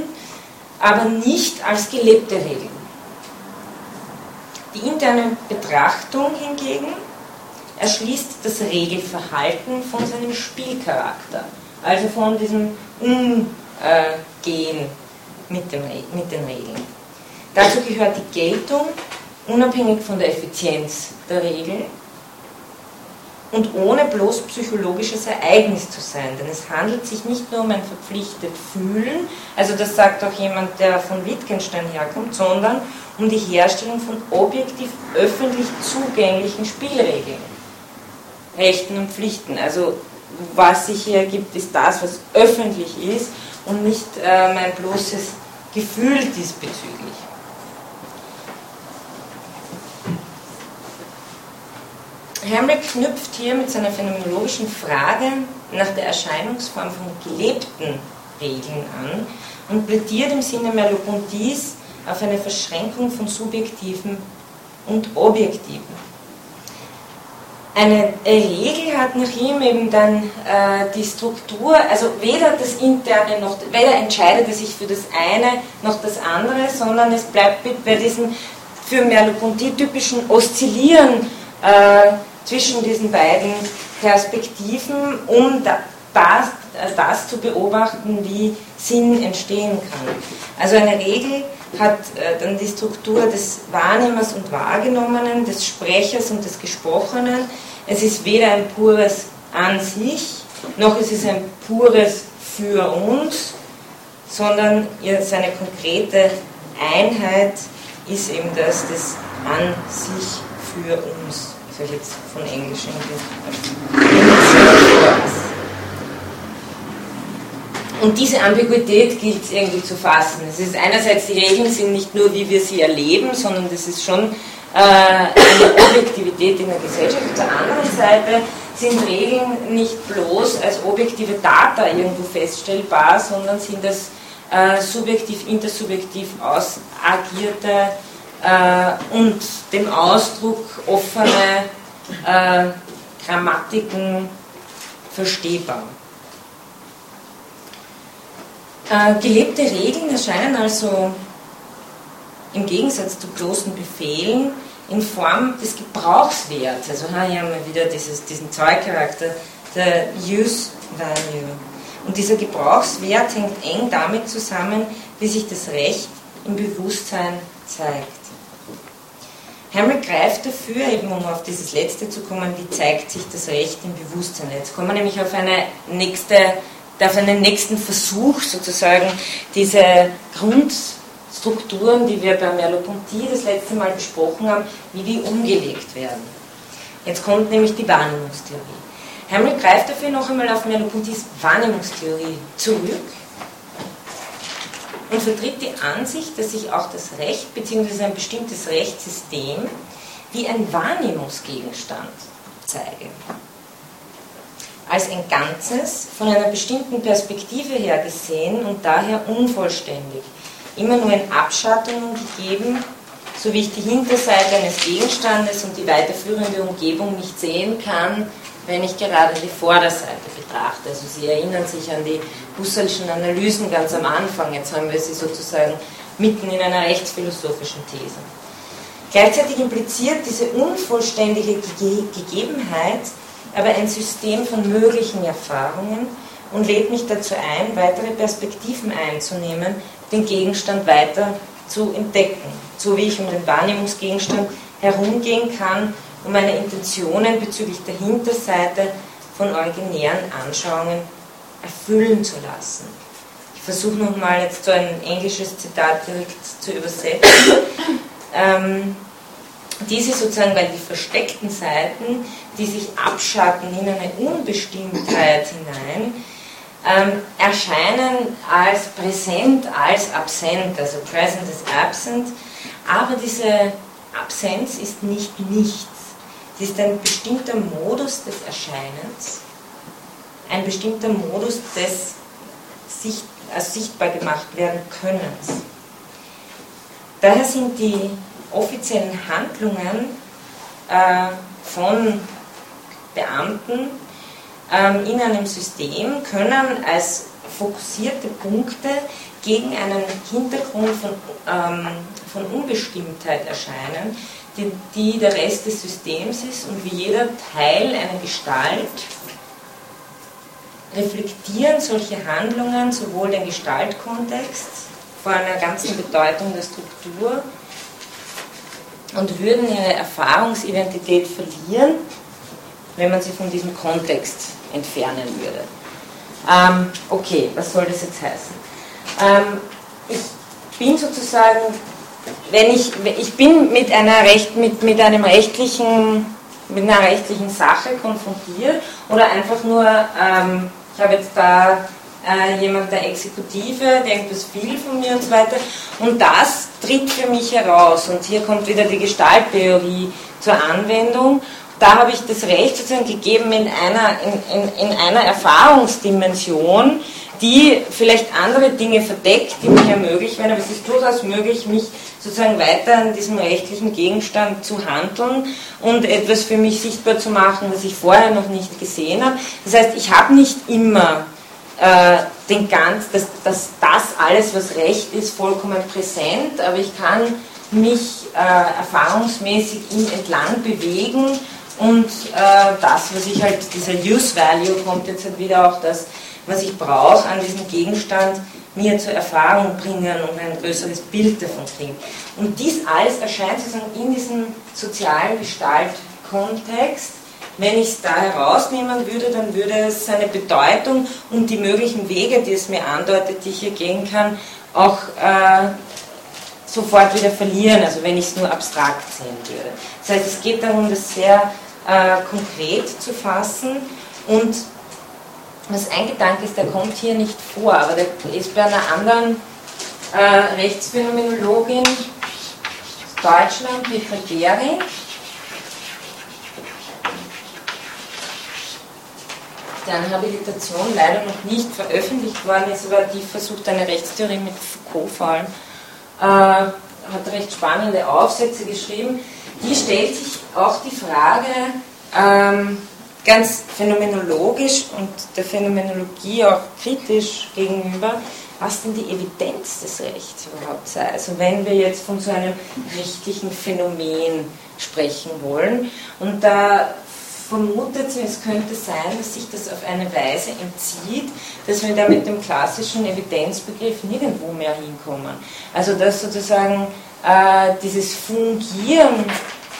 aber nicht als gelebte Regeln. Die interne Betrachtung hingegen erschließt das Regelverhalten von seinem Spielcharakter, also von diesem Umgehen mit, dem, mit den Regeln. Dazu gehört die Geltung, unabhängig von der Effizienz der Regeln, und ohne bloß psychologisches Ereignis zu sein. Denn es handelt sich nicht nur um ein verpflichtet Fühlen, also das sagt auch jemand, der von Wittgenstein herkommt, sondern um die Herstellung von objektiv öffentlich zugänglichen Spielregeln, Rechten und Pflichten. Also was sich hier ergibt, ist das, was öffentlich ist und nicht äh, mein bloßes Gefühl diesbezüglich. Hamrick knüpft hier mit seiner phänomenologischen Frage nach der Erscheinungsform von gelebten Regeln an und plädiert im Sinne Merleau-Pontys auf eine Verschränkung von subjektiven und objektiven. Eine Regel hat nach ihm eben dann äh, die Struktur, also weder das interne noch, weder entscheidet er sich für das eine noch das andere, sondern es bleibt bei diesem für Merleau-Ponty typischen Oszillieren äh, zwischen diesen beiden Perspektiven, um da, das, das zu beobachten, wie Sinn entstehen kann. Also eine Regel hat äh, dann die Struktur des Wahrnehmers und Wahrgenommenen, des Sprechers und des Gesprochenen. Es ist weder ein pures an sich, noch ist es ein pures für uns, sondern seine konkrete Einheit ist eben das des an sich für uns ich jetzt von Englisch Und diese Ambiguität gilt es irgendwie zu fassen. Es ist einerseits, die Regeln sind nicht nur, wie wir sie erleben, sondern das ist schon äh, eine Objektivität in der Gesellschaft. Auf der anderen Seite sind Regeln nicht bloß als objektive Data irgendwo feststellbar, sondern sind das äh, subjektiv, intersubjektiv ausagierte äh, und dem Ausdruck offene äh, Grammatiken verstehbar. Äh, gelebte Regeln erscheinen also im Gegensatz zu bloßen Befehlen in Form des Gebrauchswerts. Also hier haben wir wieder dieses, diesen Zollcharakter, der Use Value. Und dieser Gebrauchswert hängt eng damit zusammen, wie sich das Recht im Bewusstsein zeigt. Hamrick greift dafür, eben um auf dieses Letzte zu kommen, wie zeigt sich das Recht im Bewusstsein. Jetzt kommen wir nämlich auf, eine nächste, auf einen nächsten Versuch, sozusagen diese Grundstrukturen, die wir bei Merleau-Ponty das letzte Mal besprochen haben, wie die umgelegt werden. Jetzt kommt nämlich die Wahrnehmungstheorie. Hamrick greift dafür noch einmal auf Merleau-Pontys Wahrnehmungstheorie zurück und vertritt die Ansicht, dass sich auch das Recht bzw. ein bestimmtes Rechtssystem wie ein Wahrnehmungsgegenstand zeige. Als ein Ganzes, von einer bestimmten Perspektive her gesehen und daher unvollständig, immer nur in Abschattungen gegeben, so wie ich die Hinterseite eines Gegenstandes und die weiterführende Umgebung nicht sehen kann, wenn ich gerade die Vorderseite betrachte. Also Sie erinnern sich an die Husserlschen Analysen ganz am Anfang, jetzt haben wir sie sozusagen mitten in einer rechtsphilosophischen These. Gleichzeitig impliziert diese unvollständige Gegebenheit aber ein System von möglichen Erfahrungen und lädt mich dazu ein, weitere Perspektiven einzunehmen, den Gegenstand weiter zu entdecken, so wie ich um den Wahrnehmungsgegenstand herumgehen kann, um meine Intentionen bezüglich der Hinterseite von originären Anschauungen erfüllen zu lassen. Ich versuche nochmal jetzt so ein englisches Zitat direkt zu übersetzen. Ähm, diese sozusagen, weil die versteckten Seiten, die sich abschatten in eine Unbestimmtheit hinein, ähm, erscheinen als präsent, als absent, also present is absent, aber diese Absenz ist nicht nichts. Sie ist ein bestimmter Modus des Erscheinens, ein bestimmter Modus des Sicht, als sichtbar gemacht werden Könnens. Daher sind die offiziellen Handlungen äh, von Beamten ähm, in einem System können als fokussierte Punkte gegen einen Hintergrund von, ähm, von Unbestimmtheit erscheinen, die, der Rest des Systems ist und wie jeder Teil einer Gestalt reflektieren solche Handlungen sowohl den Gestaltkontext vor einer ganzen Bedeutung der Struktur und würden ihre Erfahrungsidentität verlieren, wenn man sie von diesem Kontext entfernen würde. Ähm, okay, was soll das jetzt heißen? Ähm, ich bin sozusagen, wenn ich, ich bin mit einer Recht, mit, mit einem rechtlichen, mit einer rechtlichen Sache konfrontiert oder einfach nur, ähm, ich habe jetzt da äh, jemand der Exekutive, der irgendwas will von mir und so weiter. Und das tritt für mich heraus. Und hier kommt wieder die Gestalttheorie zur Anwendung. Da habe ich das Recht sozusagen gegeben in einer, in, in, in einer Erfahrungsdimension, die vielleicht andere Dinge verdeckt, die mich ermöglichen, aber es ist durchaus möglich, mich sozusagen weiter an diesem rechtlichen Gegenstand zu handeln und etwas für mich sichtbar zu machen, was ich vorher noch nicht gesehen habe. Das heißt, ich habe nicht immer äh, den ganz, dass, dass das alles, was Recht ist, vollkommen präsent, aber ich kann mich äh, erfahrungsmäßig ihm entlang bewegen und äh, das, was ich halt, dieser Use Value kommt jetzt halt wieder auch das, was ich brauche an diesem Gegenstand, mir zur Erfahrung bringen und ein größeres Bild davon kriegen. Und dies alles erscheint sozusagen in diesem sozialen Gestaltkontext wenn ich es da herausnehmen würde, dann würde es seine Bedeutung und die möglichen Wege, die es mir andeutet, die ich hier gehen kann, auch äh, sofort wieder verlieren, also wenn ich es nur abstrakt sehen würde. Das heißt, es geht darum, das sehr äh, konkret zu fassen und was ein Gedanke ist, der kommt hier nicht vor, aber der ist bei einer anderen äh, Rechtsphänomenologin aus Deutschland, Petra Gehring, deren Habilitation leider noch nicht veröffentlicht worden ist, aber die versucht eine Rechtstheorie mit Foucault vor allem, äh, hat recht spannende Aufsätze geschrieben. Die stellt sich auch die Frage, ähm, ganz phänomenologisch und der Phänomenologie auch kritisch gegenüber, was denn die Evidenz des Rechts überhaupt sei. Also wenn wir jetzt von so einem rechtlichen Phänomen sprechen wollen. Und da vermutet sie, es könnte sein, dass sich das auf eine Weise entzieht, dass wir da mit dem klassischen Evidenzbegriff nirgendwo mehr hinkommen. Also dass sozusagen äh, dieses Fungieren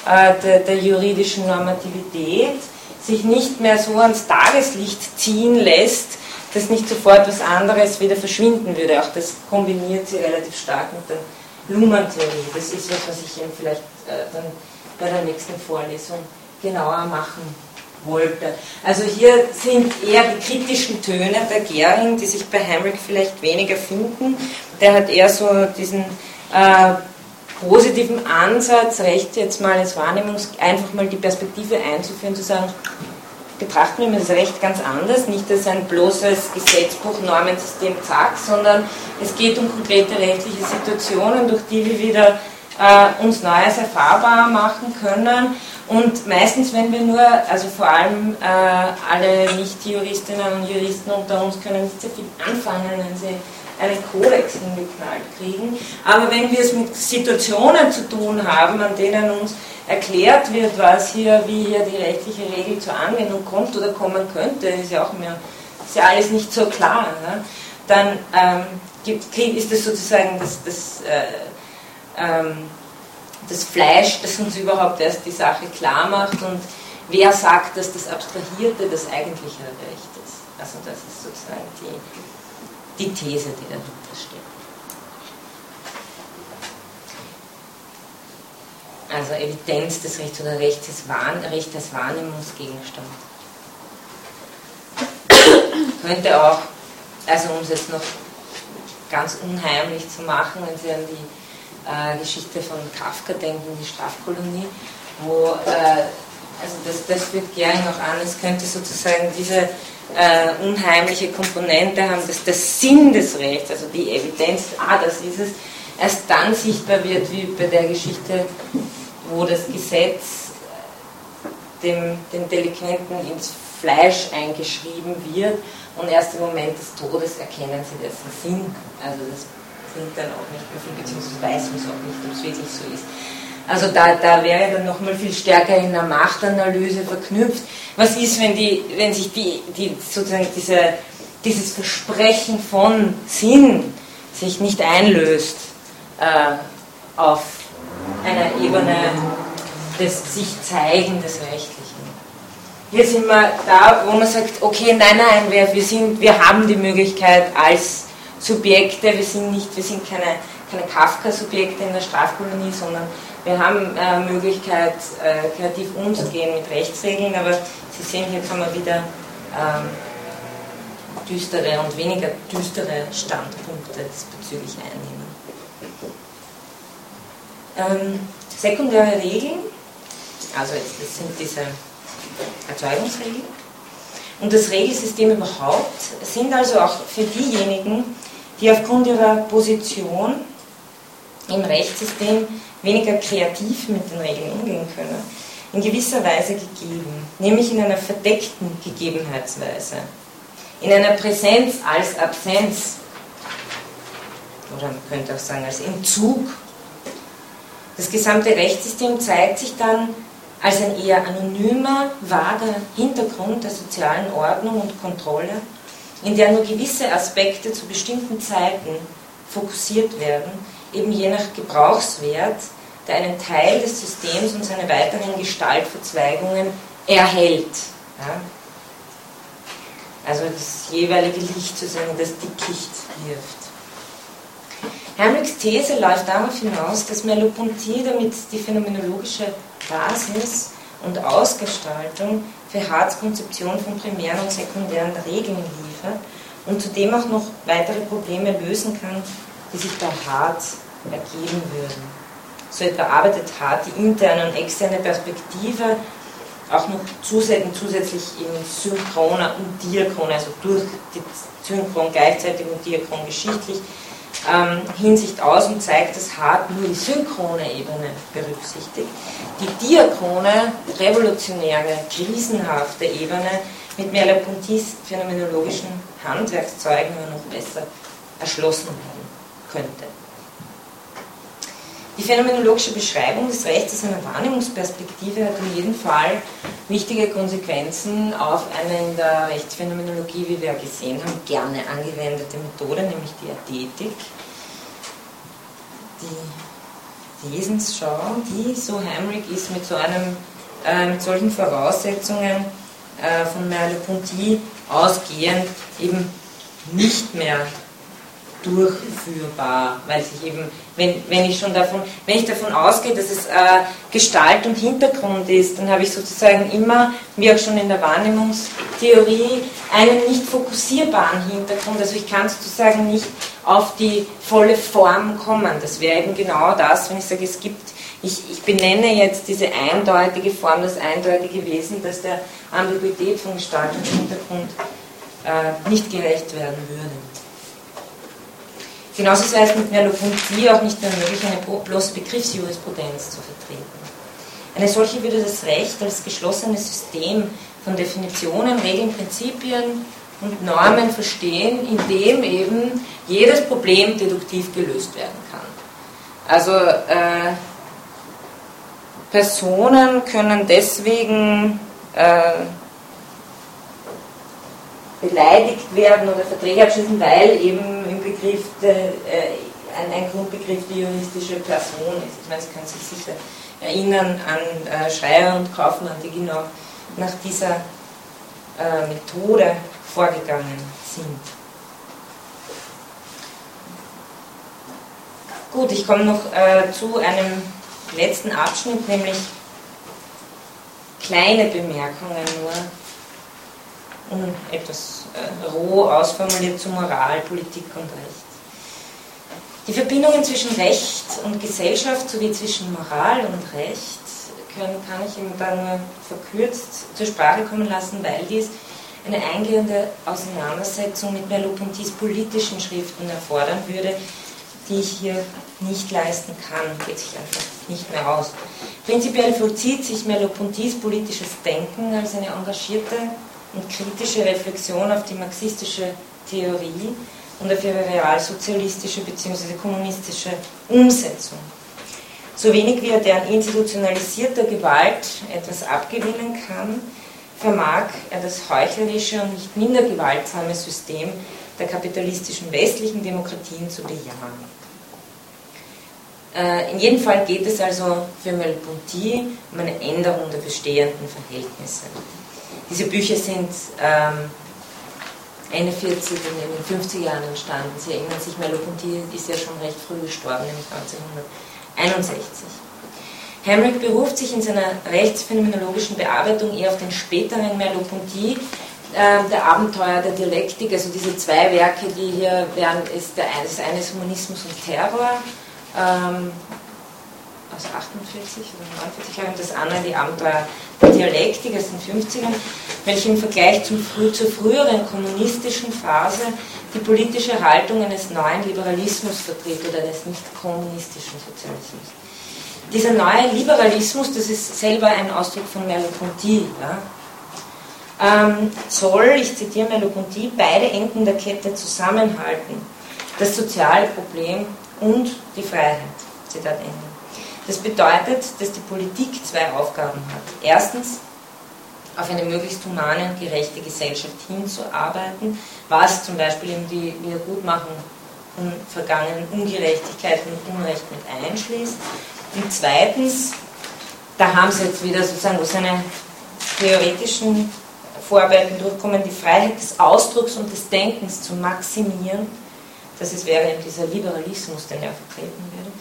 äh, der, der juridischen Normativität sich nicht mehr so ans Tageslicht ziehen lässt, dass nicht sofort was anderes wieder verschwinden würde. Auch das kombiniert sie relativ stark mit der Luhmann-Theorie. Das ist was, was ich Ihnen vielleicht äh, dann bei der nächsten Vorlesung genauer machen wollte. Also hier sind eher die kritischen Töne der Gering, die sich bei Hamrick vielleicht weniger finden. Der hat eher so diesen äh, positiven Ansatz, recht jetzt mal als Wahrnehmungs einfach mal die Perspektive einzuführen, zu sagen, betrachten wir das Recht ganz anders, nicht als ein bloßes Gesetzbuch, Normensystem, zack, sondern es geht um konkrete rechtliche Situationen, durch die wir wieder äh, uns Neues erfahrbar machen können. Und meistens, wenn wir nur, also vor allem äh, alle Nicht-Juristinnen und Juristen unter uns können nicht sehr viel anfangen, wenn sie einen Kodex hingeknallt kriegen. Aber wenn wir es mit Situationen zu tun haben, an denen uns erklärt wird, was hier, wie hier die rechtliche Regel zur Anwendung kommt oder kommen könnte, ist ja auch mehr, ist ja alles nicht so klar, ne? dann ähm, gibt, ist das sozusagen das, das äh, ähm, das Fleisch, das uns überhaupt erst die Sache klar macht und wer sagt, dass das Abstrahierte das eigentliche Recht ist. Also das ist sozusagen die, die These, die dahinter steht. Also Evidenz des Rechts oder Recht des, Wahn, Recht des Wahrnehmungsgegenstand. Könnte auch, also um es jetzt noch ganz unheimlich zu machen, wenn Sie an die äh, Geschichte von Kafka denken, die Strafkolonie, wo, äh, also das, das führt Gering auch an, es könnte sozusagen diese äh, unheimliche Komponente haben, dass der Sinn des Rechts, also die Evidenz, ah, das ist es, erst dann sichtbar wird, wie bei der Geschichte, wo das Gesetz dem, dem Delinquenten ins Fleisch eingeschrieben wird und erst im Moment des Todes erkennen sie dessen Sinn. Also das klingt dann auch nicht mehr viel, beziehungsweise weiß man es auch nicht, ob es wirklich so ist. Also da, da wäre dann nochmal viel stärker in der Machtanalyse verknüpft. Was ist, wenn, die, wenn sich die, die, sozusagen diese, dieses Versprechen von Sinn sich nicht einlöst äh, auf einer Ebene des sich Zeigen des Rechtlichen? Hier sind wir da, wo man sagt, okay, nein, nein, wir, wir, sind, wir haben die Möglichkeit als Subjekte, wir sind nicht, wir sind keine, keine Kafka-Subjekte in der Strafkolonie, sondern wir haben äh, Möglichkeit, äh, kreativ umzugehen mit Rechtsregeln, aber Sie sehen, hier kann man wieder ähm, düstere und weniger düstere Standpunkte diesbezüglich einnehmen. Ähm, sekundäre Regeln, also jetzt, das sind diese Erzeugungsregeln. Und das Regelsystem überhaupt sind also auch für diejenigen, die aufgrund ihrer Position im Rechtssystem weniger kreativ mit den Regeln umgehen können, in gewisser Weise gegeben, nämlich in einer verdeckten Gegebenheitsweise, in einer Präsenz als Absenz. Oder man könnte auch sagen als Entzug. Das gesamte Rechtssystem zeigt sich dann als ein eher anonymer, vager Hintergrund der sozialen Ordnung und Kontrolle, in der nur gewisse Aspekte zu bestimmten Zeiten fokussiert werden, eben je nach Gebrauchswert, der einen Teil des Systems und seine weiteren Gestaltverzweigungen erhält. Ja? Also das jeweilige Licht sozusagen das Dickicht wirft. Hermrichs These läuft darauf hinaus, dass Merleau-Ponty damit die phänomenologische Basis und Ausgestaltung für Harts Konzeption von primären und sekundären Regeln liefert und zudem auch noch weitere Probleme lösen kann, die sich bei Hart ergeben würden. So etwa arbeitet Hart die interne und externe Perspektive auch noch zusätzlich, zusätzlich in synchroner und diachron, also durch die Synchron gleichzeitig und diachron geschichtlich, ähm, Hinsicht aus und zeigt, dass Hart nur die synchrone Ebene berücksichtigt. Die diachrone, revolutionäre, krisenhafte Ebene mit Merleau-Ponty's phänomenologischen Handwerkszeugen noch besser erschlossen werden könnte. Die phänomenologische Beschreibung des Rechts aus einer Wahrnehmungsperspektive hat in jedem Fall wichtige Konsequenzen auf eine in der Rechtsphänomenologie, wie wir gesehen haben, gerne angewendete Methode, nämlich die Ästhetik. Die Wesensschau, die, so heimlich ist, mit, so einem, äh, mit solchen Voraussetzungen äh, von Merleau-Ponty ausgehend eben nicht mehr durchführbar, weil sich eben, wenn, wenn ich schon davon, wenn ich davon ausgehe, dass es äh, Gestalt und Hintergrund ist, dann habe ich sozusagen immer, wie auch schon in der Wahrnehmungstheorie, einen nicht fokussierbaren Hintergrund. Also ich kann sozusagen nicht auf die volle Form kommen. Das wäre eben genau das, wenn ich sage, es gibt, ich, ich benenne jetzt diese eindeutige Form, das eindeutige Wesen, dass der Ambiguität von Gestalt und Hintergrund äh, nicht gerecht werden würde. Genauso sei es mit Merleau-Ponty auch nicht mehr möglich, eine bloße Begriffsjurisprudenz zu vertreten. Eine solche würde das Recht als geschlossenes System von Definitionen, Regeln, Prinzipien und Normen verstehen, in dem eben jedes Problem deduktiv gelöst werden kann. Also äh, Personen können deswegen äh, beleidigt werden oder Verträge abschließen, weil eben im Begriff, de, äh, ein, ein Grundbegriff die juristische Person ist. Ich meine, Sie können sich sicher erinnern an äh, Schreier und Kaufmann, die genau nach dieser äh, Methode vorgegangen sind. Gut, ich komme noch äh, zu einem letzten Abschnitt, nämlich kleine Bemerkungen nur, um etwas äh, roh ausformuliert zu Moral, Politik und Recht. Die Verbindungen zwischen Recht und Gesellschaft sowie zwischen Moral und Recht können, kann ich Ihnen da nur verkürzt zur Sprache kommen lassen, weil dies eine eingehende Auseinandersetzung mit Merleau-Ponty's politischen Schriften erfordern würde, die ich hier nicht leisten kann, geht sich einfach nicht mehr aus. Prinzipiell vollzieht sich Merleau-Ponty's politisches Denken als eine engagierte und kritische Reflexion auf die marxistische Theorie und auf ihre realsozialistische bzw. kommunistische Umsetzung. So wenig wie er deren institutionalisierter Gewalt etwas abgewinnen kann, vermag er das heuchlerische und nicht minder gewaltsame System der kapitalistischen westlichen Demokratien zu bejahen. Äh, in jedem Fall geht es also für Merleau-Ponty um eine Änderung der bestehenden Verhältnisse. Diese Bücher sind ähm, Ende 40 und in den 50er Jahren entstanden. Sie erinnern sich, Merleau-Ponty ist ja schon recht früh gestorben, nämlich 1961. Hamrick beruft sich in seiner rechtsphänomenologischen Bearbeitung eher auf den späteren Merleau-Ponty, äh, der Abenteuer der Dialektik, also diese zwei Werke, die hier wären, ist der, das eine ist Humanismus und Terror, ähm, aus 48 oder 49 Jahren, das andere die Abenteuer der Dialektik aus den 50ern, welche im Vergleich zum, zur früheren kommunistischen Phase die politische Haltung eines neuen Liberalismus vertritt oder eines nicht kommunistischen Sozialismus. Dieser neue Liberalismus, das ist selber ein Ausdruck von Merleau-Ponty, ja, ähm, soll, ich zitiere Merleau-Ponty, beide Enden der Kette zusammenhalten. Das soziale Problem und die Freiheit. Zitat Ende. Das bedeutet, dass die Politik zwei Aufgaben hat. Erstens, auf eine möglichst humane und gerechte Gesellschaft hinzuarbeiten, was zum Beispiel eben die Wiedergutmachung von vergangenen Ungerechtigkeiten und Unrecht mit einschließt. Und zweitens, da haben Sie jetzt wieder sozusagen, wo seine theoretischen Vorarbeiten durchkommen, die Freiheit des Ausdrucks und des Denkens zu maximieren das ist, wäre eben dieser Liberalismus, den er vertreten würde,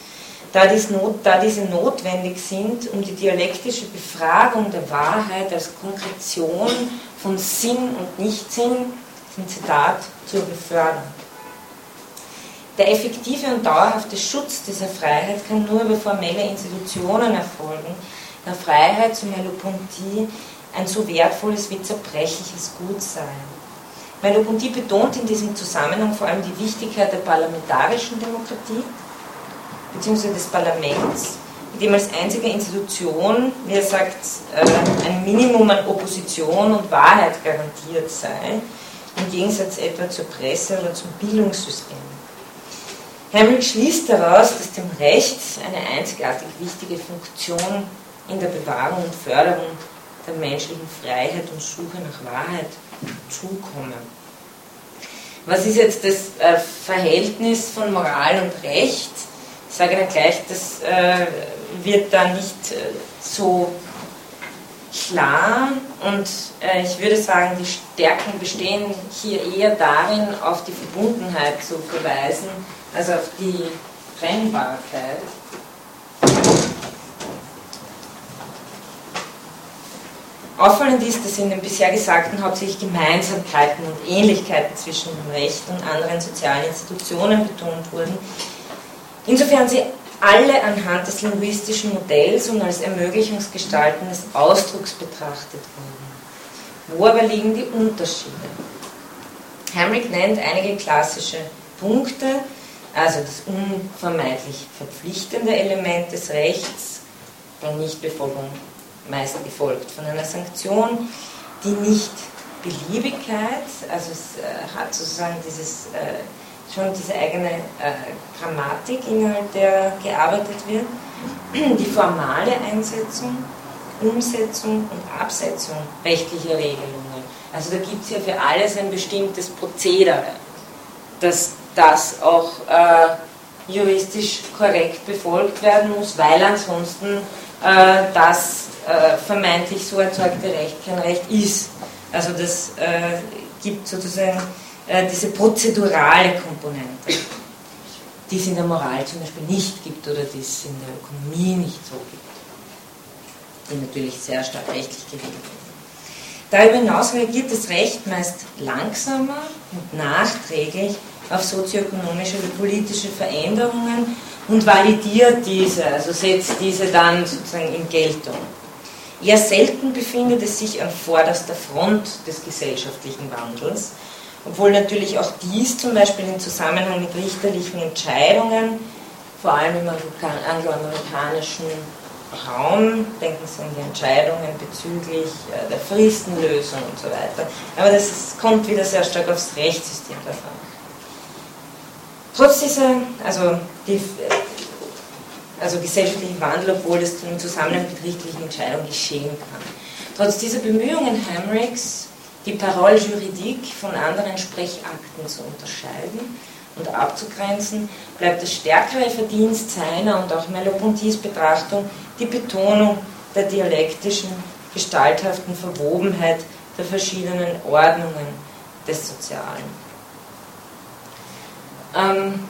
da, dies not, da diese notwendig sind, um die dialektische Befragung der Wahrheit als Konkretion von Sinn und Nichtsinn, ein Zitat, zu befördern. Der effektive und dauerhafte Schutz dieser Freiheit kann nur über formelle Institutionen erfolgen, da Freiheit zu Merleau-Ponty ein so wertvolles wie zerbrechliches Gut sei. Merleau-Ponty betont in diesem Zusammenhang vor allem die Wichtigkeit der parlamentarischen Demokratie bzw. des Parlaments, in dem als einzige Institution, wie er sagt, äh, ein Minimum an Opposition und Wahrheit garantiert sei, im Gegensatz etwa zur Presse oder zum Bildungssystem. Hamilton schließt daraus, dass dem Recht eine einzigartig wichtige Funktion in der Bewahrung und Förderung der menschlichen Freiheit und Suche nach Wahrheit zukommen. Was ist jetzt das äh, Verhältnis von Moral und Recht? Ich sage dann gleich, das äh, wird da nicht äh, so klar und äh, ich würde sagen, die Stärken bestehen hier eher darin, auf die Verbundenheit zu verweisen, als auf die Trennbarkeit. Auffallend ist, dass in den bisher Gesagten hauptsächlich Gemeinsamkeiten und Ähnlichkeiten zwischen dem Recht und anderen sozialen Institutionen betont wurden. Insofern sie alle anhand des linguistischen Modells und als Ermöglichungsgestalten des Ausdrucks betrachtet wurden. Wo aber liegen die Unterschiede? Hamrick nennt einige klassische Punkte, also das unvermeidlich verpflichtende Element des Rechts, bei Nichtbefolgung meist gefolgt von einer Sanktion, die nicht Beliebigkeit, also es äh, hat sozusagen dieses, äh, schon diese eigene äh, Grammatik, innerhalb der gearbeitet wird, die formale Einsetzung, Umsetzung und Absetzung rechtlicher Regelungen. Also da gibt es ja für alles ein bestimmtes Prozedere, dass das auch äh, juristisch korrekt befolgt werden muss, weil ansonsten äh, das äh, vermeintlich so erzeugte Recht kein Recht ist. Also das äh, gibt sozusagen äh, diese prozedurale Komponente, die es in der Moral zum Beispiel nicht gibt oder die es in der Ökonomie nicht so gibt, die natürlich sehr stark rechtlich geregelt ist. Darüber hinaus reagiert das Recht meist langsamer und nachträglich auf sozioökonomische oder politische Veränderungen und validiert diese, also setzt diese dann sozusagen in Geltung. Eher selten befindet es sich an vorderster Front des gesellschaftlichen Wandels, obwohl natürlich auch dies zum Beispiel im Zusammenhang mit richterlichen Entscheidungen, vor allem im angloamerikanischen Raum, denken Sie an die Entscheidungen bezüglich äh, der Fristenlösung und so weiter. Aber das kommt wieder sehr stark aufs Rechtssystem davon. Trotz dieser, also, die, also gesellschaftlichen Wandel, obwohl das im Zusammenhang mit richterlichen Entscheidungen geschehen kann. Trotz dieser Bemühungen Hamricks, die Parole juridique von anderen Sprechakten zu unterscheiden, und abzugrenzen, bleibt das stärkere Verdienst seiner und auch Merleau-Ponty's Betrachtung die Betonung der dialektischen, gestalthaften Verwobenheit der verschiedenen Ordnungen des Sozialen. Ähm,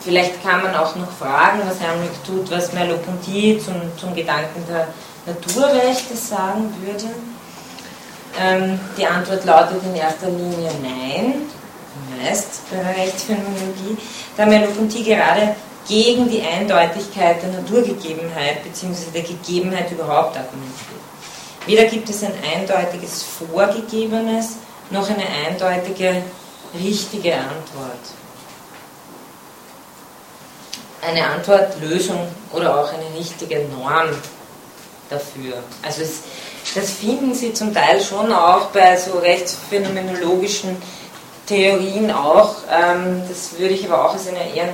vielleicht kann man auch noch fragen, was Hermlich tut, was Merleau-Ponty zum, zum Gedanken der Naturrechte sagen würde. Ähm, die Antwort lautet in erster Linie Nein meist bei der Rechtsphänomenologie, da Merleau-Ponty gerade gegen die Eindeutigkeit der Naturgegebenheit bzw. der Gegebenheit überhaupt argumentiert. Weder gibt es ein eindeutiges Vorgegebenes noch eine eindeutige richtige Antwort. Eine Antwort, Lösung oder auch eine richtige Norm dafür. Also es, das finden Sie zum Teil schon auch bei so rechtsphänomenologischen Theorien auch. Ähm, das würde ich aber auch als eine eher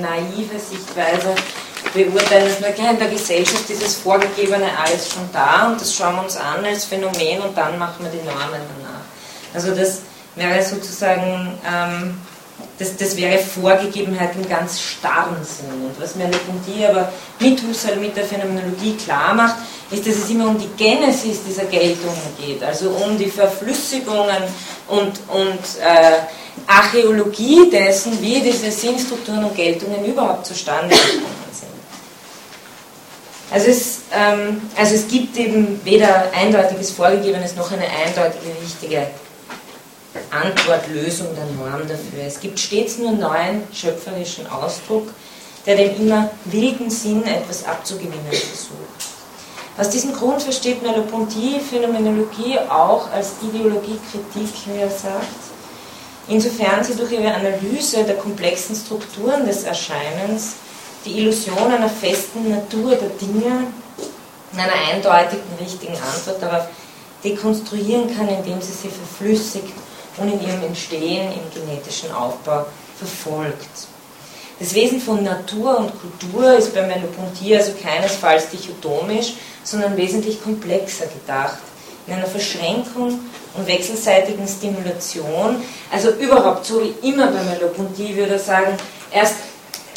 naive Sichtweise beurteilen, dass man in der Gesellschaft dieses Vorgegebene alles schon da und das schauen wir uns an als Phänomen und dann machen wir die Normen danach. Also das wäre sozusagen, ähm, das, das wäre Vorgegebenheit im ganz starren Sinn. Und was Merleau-Ponty aber mit Husserl, mit der Phänomenologie klar macht, ist, dass es immer um die Genesis dieser Geltungen geht, also um die Verflüssigungen und, und äh, Archäologie dessen, wie diese Sinnstrukturen und Geltungen überhaupt zustande gekommen sind. Also es, ähm, also es gibt eben weder eindeutiges Vorgegebenes noch eine eindeutige richtige Antwort, Lösung der Norm dafür. Es gibt stets nur neuen schöpferischen Ausdruck, der dem immer wilden Sinn etwas abzugewinnen versucht. Aus diesem Grund versteht Merleau-Ponty Phänomenologie auch als Ideologiekritik, wie er sagt, insofern sie durch ihre Analyse der komplexen Strukturen des Erscheinens die Illusion einer festen Natur der Dinge in einer eindeutigen richtigen Antwort darauf dekonstruieren kann, indem sie sie verflüssigt und in ihrem Entstehen im genetischen Aufbau verfolgt. Das Wesen von Natur und Kultur ist bei Merleau-Ponty also keinesfalls dichotomisch, sondern wesentlich komplexer gedacht, in einer Verschränkung und wechselseitigen Stimulation. Also überhaupt, so wie immer bei Merleau-Ponty würde er sagen, erst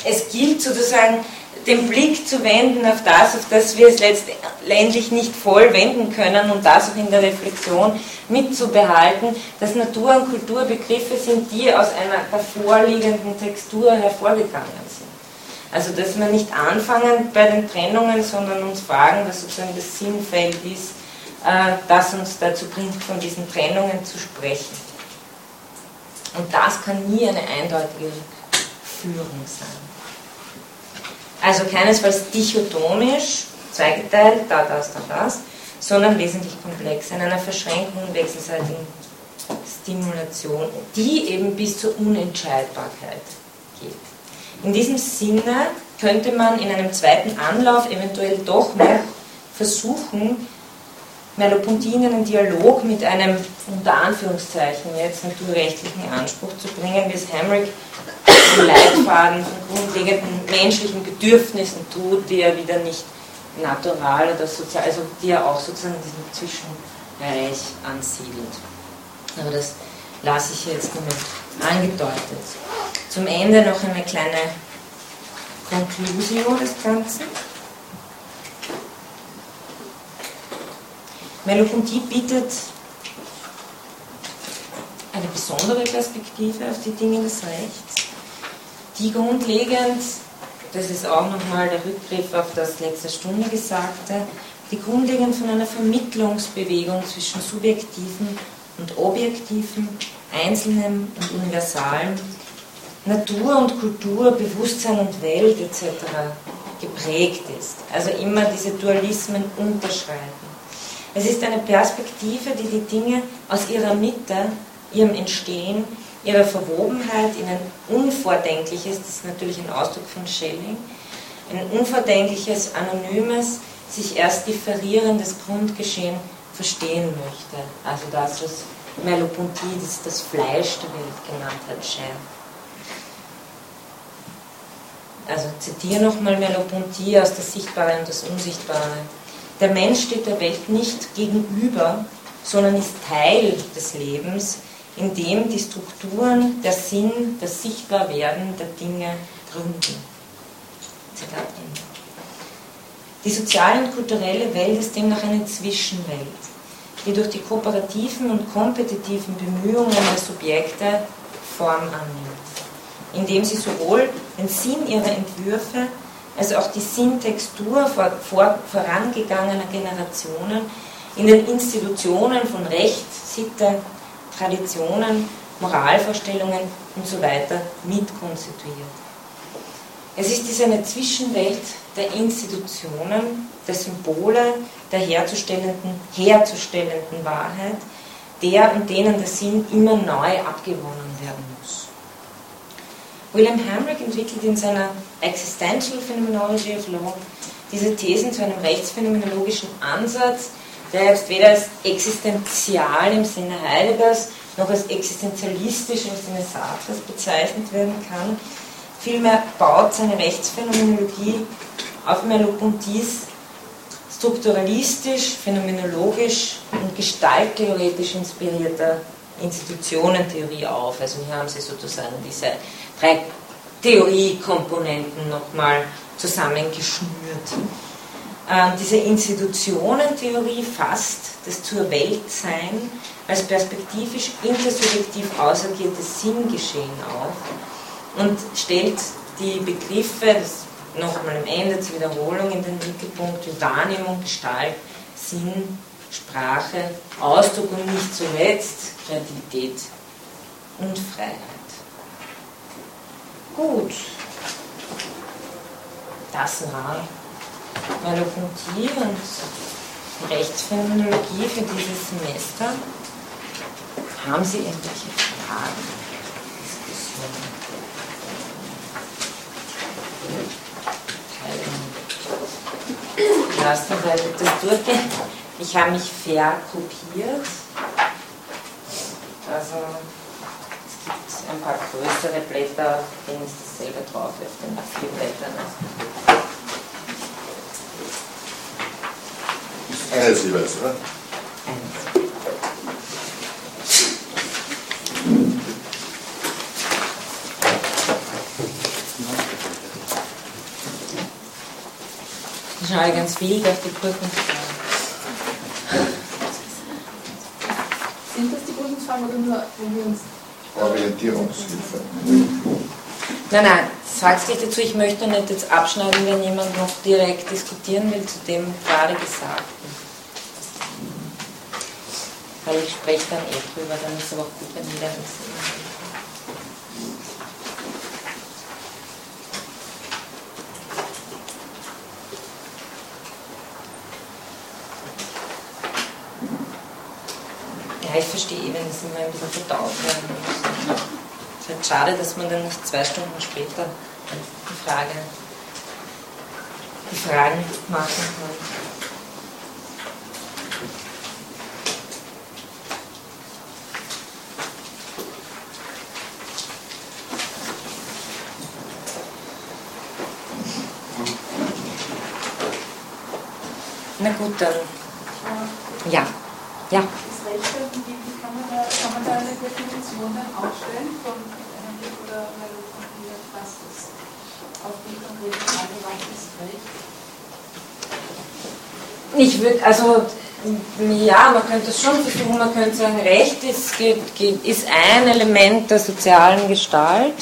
es gilt sozusagen den Blick zu wenden auf das, auf das wir es letztendlich nicht voll wenden können und das auch in der Reflexion mitzubehalten, dass Natur- und Kulturbegriffe sind, die aus einer davorliegenden Textur hervorgegangen sind. Also dass wir nicht anfangen bei den Trennungen, sondern uns fragen, was sozusagen das Sinnfeld ist, äh, das uns dazu bringt, von diesen Trennungen zu sprechen. Und das kann nie eine eindeutige Führung sein. Also keinesfalls dichotomisch, zweigeteilt, da, das, da, das, sondern wesentlich komplexer, in einer Verschränkung und wechselseitigen Stimulation, die eben bis zur Unentscheidbarkeit geht. In diesem Sinne könnte man in einem zweiten Anlauf eventuell doch noch versuchen, Merleau-Ponty in einen Dialog mit einem unter Anführungszeichen jetzt naturrechtlichen Anspruch zu bringen, wie es Hamrick im Leitfaden von grundlegenden menschlichen Bedürfnissen tut, die er wieder nicht natural oder sozial, also die er auch sozusagen in diesem Zwischenbereich ansiedelt. Aber das lasse ich jetzt nur mit angedeutet. Zum Ende noch eine kleine Conclusio des Ganzen. Merleau-Ponty bietet eine besondere Perspektive auf die Dinge des Rechts, die grundlegend, das ist auch nochmal der Rückgriff auf das letzte Stunde Gesagte, die grundlegend von einer Vermittlungsbewegung zwischen subjektiven und objektiven, einzelnen und universalen, Natur und Kultur, Bewusstsein und Welt etc. geprägt ist. Also immer diese Dualismen unterschreiten. Es ist eine Perspektive, die die Dinge aus ihrer Mitte, ihrem Entstehen, ihrer Verwobenheit in ein unvordenkliches, das ist natürlich ein Ausdruck von Schelling, ein unvordenkliches, anonymes, sich erst differierendes Grundgeschehen verstehen möchte. Also das, was Merleau-Ponty das, Fleisch der Welt genannt hat, scheint. Also zitiere nochmal Merleau-Ponty aus das Sichtbare und das Unsichtbare. Der Mensch steht der Welt nicht gegenüber, sondern ist Teil des Lebens, in dem die Strukturen, der Sinn, das Sichtbarwerden der Dinge gründen. Zitat Ende. Die soziale und kulturelle Welt ist demnach eine Zwischenwelt, die durch die kooperativen und kompetitiven Bemühungen der Subjekte Form annimmt, indem sie sowohl den Sinn ihrer Entwürfe als auch die Sinntextur vor, vor, vorangegangener Generationen in den Institutionen von Recht, Sitte, Traditionen, Moralvorstellungen und so weiter mitkonstituiert. Es ist diese eine Zwischenwelt der Institutionen, der Symbole, der herzustellenden, herzustellenden Wahrheit, der und denen der Sinn immer neu abgewonnen werden muss. William Hamrick entwickelt in seiner Existential Phenomenology of Law diese Thesen zu einem rechtsphänomenologischen Ansatz, der jetzt weder als existenzial im Sinne Heideggers noch als existenzialistisch im Sinne Sartres bezeichnet werden kann, Vielmehr baut seine Rechtsphänomenologie auf Merleau-Pontys strukturalistisch, phänomenologisch und gestalttheoretisch inspirierter Institutionentheorie auf. Also hier haben Sie sozusagen diese drei Theoriekomponenten nochmal zusammengeschnürt. Ähm, diese Institutionentheorie fasst das zur Weltsein als perspektivisch intersubjektiv ausergiertes Sinngeschehen auf und stellt die Begriffe, das nochmal am Ende zur Wiederholung in den Mittelpunkt, wie Wahrnehmung, Gestalt, Sinn, Sprache, Ausdruck und nicht zuletzt Kreativität und Freiheit. Gut, das war Merleau-Ponty und Rechtsphänomenologie für dieses Semester. Haben Sie irgendwelche Fragen? Lassen wir das durchgehen. Ich habe mich verkopiert. Also es gibt ein paar größere Blätter, auf denen ist dasselbe drauf, auf den vier Blättern. Eines jeweils, oder? Ich schaue ganz wild auf die Prüfungsfragen. Sind das die Prüfungsfragen oder nur, wenn wir uns. Orientierungshilfe. Nein, nein, sag's nicht dazu, ich möchte nicht jetzt abschneiden, wenn jemand noch direkt diskutieren will zu dem gerade Gesagten. Weil ich spreche dann eh drüber, dann ist es aber auch gut, wenn jeder das ich verstehe, eh, wenn es immer ein bisschen verdaut werden. Es ist halt schade, dass man dann nicht zwei Stunden später die Frage, die Fragen machen kann. Na gut, dann. Ja. Ja. Definition dann aufstellen von Henrik oder Melodie, was das auf die konkrete Ich würde, also ja, man könnte es schon versuchen, man könnte sagen, Recht ist, ist ein Element der sozialen Gestalt,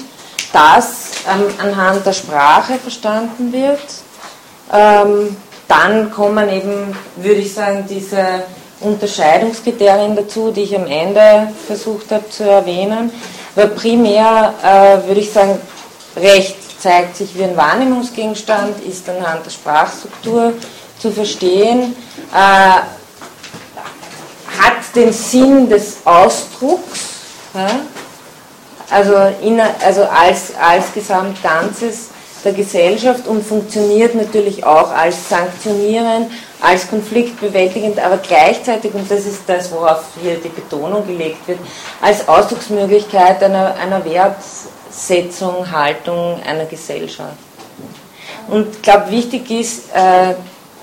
das anhand der Sprache verstanden wird. Ähm, dann kommen eben, würde ich sagen, diese Unterscheidungskriterien dazu, die ich am Ende versucht habe zu erwähnen. Aber primär äh, würde ich sagen, Recht zeigt sich wie ein Wahrnehmungsgegenstand, ist anhand der Sprachstruktur zu verstehen, äh, hat den Sinn des Ausdrucks, ja? also, in, also als, als Gesamtganzes der Gesellschaft und funktioniert natürlich auch als sanktionierend, als konfliktbewältigend, aber gleichzeitig, und das ist das, worauf hier die Betonung gelegt wird, als Ausdrucksmöglichkeit einer, einer Wertsetzung, Haltung einer Gesellschaft. Und ich glaube, wichtig ist, äh,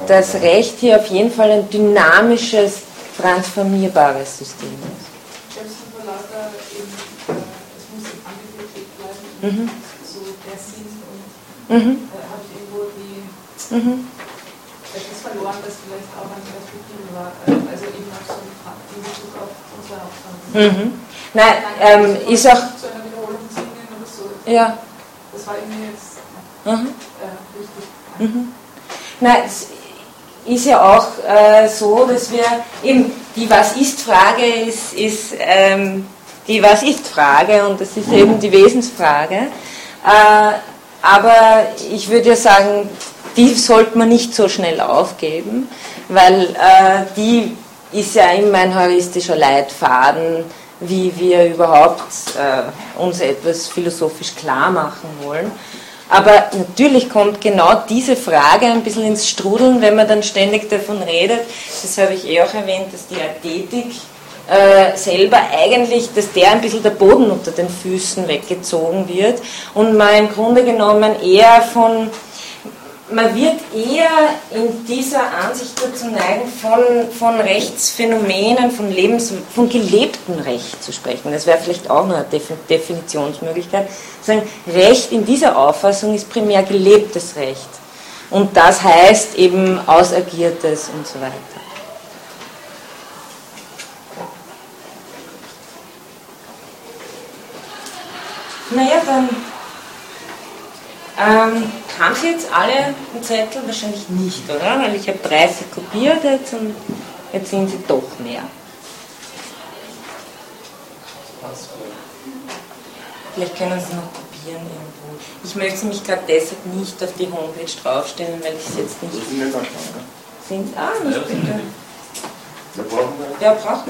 dass Recht hier auf jeden Fall ein dynamisches, transformierbares System ist. Äh, mhm. so der Sinn und mhm. äh, habe ich irgendwo die mhm. Verloren, das vielleicht auch ein Perspektive war, äh, also eben auch so in Bezug auf unsere Aufgaben. Mhm. Nein, ähm, ist auch. Zu einer Wiederholung singen oder so. Ja. Das war irgendwie jetzt mhm. äh, wichtig. Mhm. Nein, ist ja auch äh, so, dass wir eben die Was ist-Frage ist, ist ähm, die Was ist-Frage und das ist eben die Wesensfrage. Äh, aber ich würde ja sagen, die sollte man nicht so schnell aufgeben, weil äh, die ist ja immer ein heuristischer Leitfaden, wie wir überhaupt äh, uns etwas philosophisch klar machen wollen. Aber natürlich kommt genau diese Frage ein bisschen ins Strudeln, wenn man dann ständig davon redet. Das habe ich eh auch erwähnt, dass die Ästhetik äh, selber eigentlich, dass der ein bisschen der Boden unter den Füßen weggezogen wird und man im Grunde genommen eher von man wird eher in dieser Ansicht dazu neigen, von, von Rechtsphänomenen, von, Lebens, von gelebtem Recht zu sprechen. Das wäre vielleicht auch noch eine Definitionsmöglichkeit. Sagen, Recht in dieser Auffassung ist primär gelebtes Recht. Und das heißt eben ausagiertes und so weiter. Naja, dann ähm, haben Sie jetzt alle einen Zettel? Wahrscheinlich nicht, oder? Weil ich habe 30 kopiert jetzt und jetzt sind Sie doch mehr. Vielleicht können Sie noch kopieren irgendwo. Ich möchte mich gerade deshalb nicht auf die Homepage draufstellen, weil ich es jetzt nicht. Sind nicht sind, ah, nicht bitte. Wer braucht Wer braucht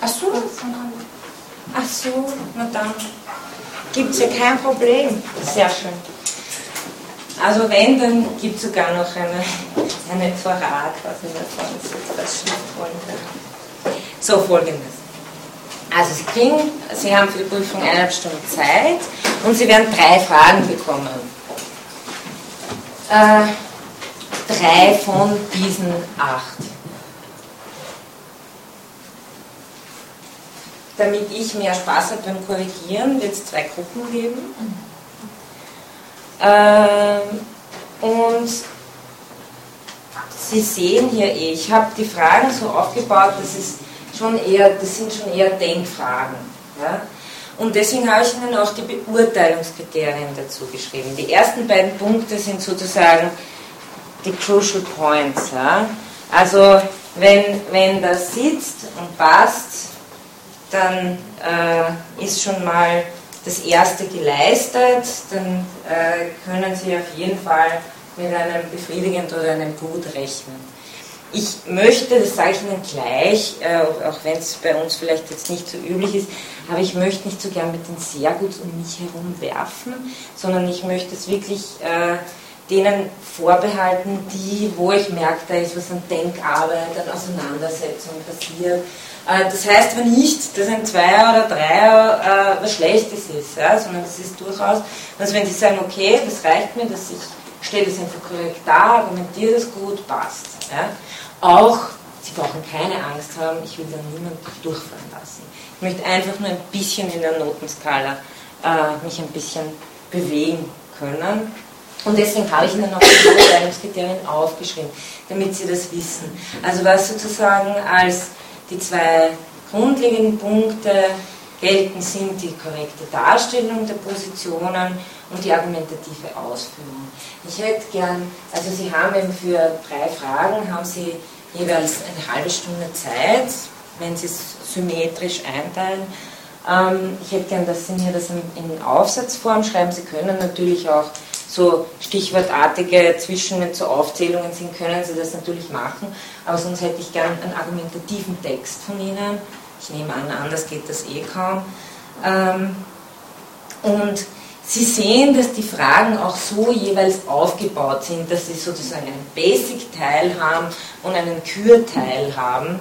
Ach so. Ach so, na dann gibt es ja kein Problem. Sehr schön. Also wenn, dann gibt es sogar noch eine, eine Vorrat, was ich davon das Schriftfolgen So, folgendes. Also Sie kriegen, Sie haben für die Prüfung eineinhalb Stunden Zeit und Sie werden drei Fragen bekommen. Äh, drei von diesen acht. Damit ich mehr Spaß habe beim Korrigieren, wird es zwei Gruppen geben. Ähm, und Sie sehen hier eh, ich habe die Fragen so aufgebaut, das, ist schon eher, das sind schon eher Denkfragen. Ja? Und deswegen habe ich Ihnen auch die Beurteilungskriterien dazu geschrieben. Die ersten beiden Punkte sind sozusagen die Crucial Points. Ja? Also wenn, wenn das sitzt und passt, dann äh, ist schon mal das erste geleistet, dann äh, können Sie auf jeden Fall mit einem befriedigend oder einem gut rechnen. Ich möchte, das sage ich Ihnen gleich, äh, auch wenn es bei uns vielleicht jetzt nicht so üblich ist, aber ich möchte nicht so gern mit den sehr gut um mich herum werfen, sondern ich möchte es wirklich äh, denen vorbehalten, die, wo ich merke, da ist was an Denkarbeit, an Auseinandersetzung passiert, das heißt aber nicht, dass ein Zweier oder Dreier äh, was Schlechtes ist, ja, sondern es ist durchaus, dass wenn Sie sagen, okay, das reicht mir, dass ich stelle das einfach korrekt dar, argumentiere das gut, passt. Ja. Auch, Sie brauchen keine Angst haben, ich will da niemanden durchfallen lassen. Ich möchte einfach nur ein bisschen in der Notenskala äh, mich ein bisschen bewegen können. Und deswegen habe ich Ihnen noch die Beurteilungskriterien aufgeschrieben, damit Sie das wissen. Also was sozusagen als die zwei grundlegenden Punkte gelten, sind die korrekte Darstellung der Positionen und die argumentative Ausführung. Ich hätte gern, also Sie haben eben für drei Fragen, haben Sie jeweils eine halbe Stunde Zeit, wenn Sie es symmetrisch einteilen. Ähm, ich hätte gern, dass Sie mir das in, in Aufsatzform schreiben. Sie können natürlich auch so stichwortartige Zwischen, wenn so Aufzählungen sind, können Sie das natürlich machen, aber sonst hätte ich gern einen argumentativen Text von Ihnen. Ich nehme an, anders geht das eh kaum. Ähm, und Sie sehen, dass die Fragen auch so jeweils aufgebaut sind, dass sie sozusagen einen Basic-Teil haben und einen Kürteil haben,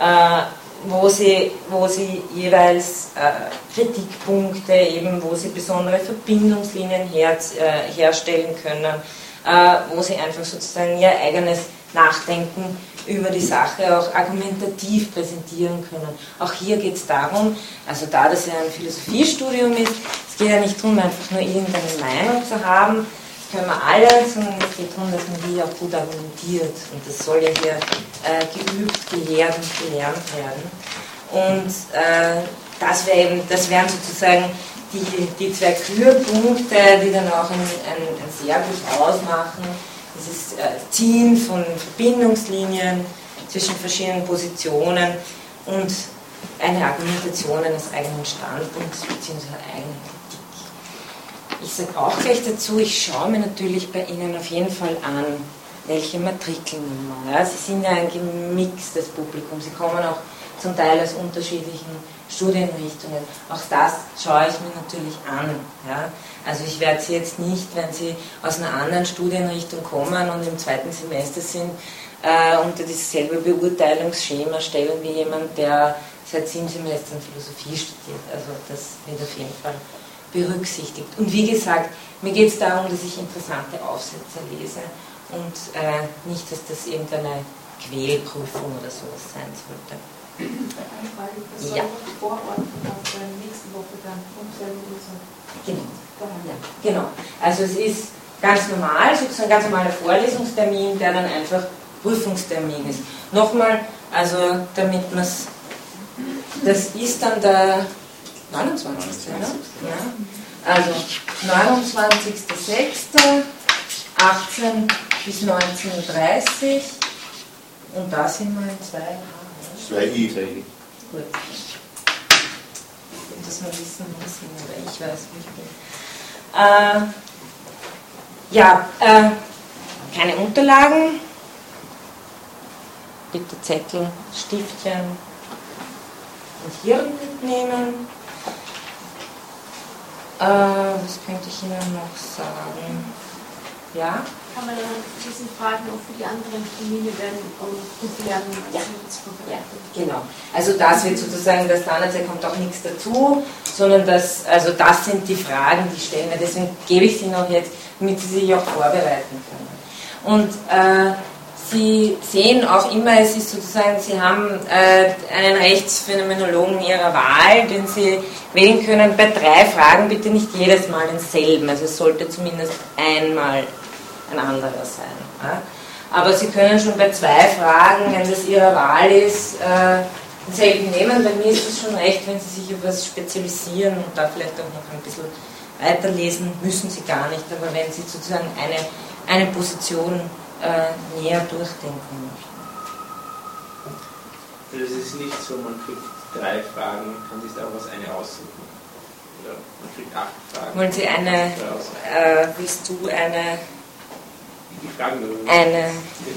äh, wo, sie, wo sie jeweils äh, Kritikpunkte, eben, wo sie besondere Verbindungslinien her, äh, herstellen können, äh, wo sie einfach sozusagen ihr eigenes Nachdenken über die Sache auch argumentativ präsentieren können. Auch hier geht es darum, also da das ja ein Philosophiestudium ist, es geht ja nicht darum, einfach nur irgendeine Meinung zu haben, können wir alle, sondern es geht darum, dass man die auch gut argumentiert. Und das soll ja hier äh, geübt, gelehrt und gelernt werden. Und äh, das, wär eben, das wären sozusagen die, die zwei Kürpunkte, die dann auch ein, ein, ein gut ausmachen dieses äh, Ziehen von Verbindungslinien zwischen verschiedenen Positionen und eine Argumentation eines eigenen Standpunkts bzw. eigenen. Ich sage auch gleich dazu, ich schaue mir natürlich bei Ihnen auf jeden Fall an, welche Matrikelnummer. Ja, Sie sind ja ein gemixtes Publikum, Sie kommen auch zum Teil aus unterschiedlichen Studienrichtungen. Auch das schaue ich mir natürlich an. Ja. Also ich werde Sie jetzt nicht, wenn Sie aus einer anderen Studienrichtung kommen und im zweiten Semester sind, äh, unter dasselbe Beurteilungsschema stellen wie jemand, der seit sieben Semestern Philosophie studiert. Also das wird auf jeden Fall berücksichtigt. Und wie gesagt, mir geht es darum, dass ich interessante Aufsätze lese und äh, nicht, dass das irgendeine Quälprüfung oder sowas sein sollte. Eine Frage, das Ja. vorordnen auf der nächsten Woche dann um Uhrzeit. Genau. Ja, genau. Also es ist ganz normal, sozusagen ein ganz normaler Vorlesungstermin, der dann einfach Prüfungstermin ist. Nochmal, also damit man es, das ist dann der 29. Ne? Ja. Also 29.06. 18 bis 19.30 Uhr und da sind wir in zwei Jahren. Zwei I. Gut. Dass wir wissen, wo wir sind, oder ich weiß, wo ich bin. Äh, ja, äh, keine Unterlagen. Bitte Zettel, Stiftchen und Hirn mitnehmen. Äh, was könnte ich Ihnen noch sagen? Ja? Kann man dann diesen Fragen auch für die anderen Termine werden und werden Ja. Ja, genau. Also das wird sozusagen, das Standard kommt auch nichts dazu, sondern das, also das sind die Fragen, die stellen wir. Deswegen gebe ich sie noch jetzt, damit Sie sich auch vorbereiten können. Und äh, Sie sehen auch immer, es ist sozusagen, Sie haben äh, einen Rechtsphänomenologen Ihrer Wahl, den Sie wählen können. Bei drei Fragen bitte nicht jedes Mal denselben. Also es sollte zumindest einmal ein anderer sein. Ja? Aber Sie können schon bei zwei Fragen, wenn das Ihrer Wahl ist, äh, denselben nehmen. Bei mir ist es schon recht, wenn Sie sich etwas spezialisieren und da vielleicht auch noch ein bisschen weiterlesen, müssen Sie gar nicht. Aber wenn Sie sozusagen eine, eine Position äh, näher durchdenken möchten. Also es ist nicht so, man kriegt drei Fragen, kann sich daraus eine aussuchen. Oder man kriegt acht Fragen. Wollen Sie eine, äh, willst du eine, Die Fragen, eine,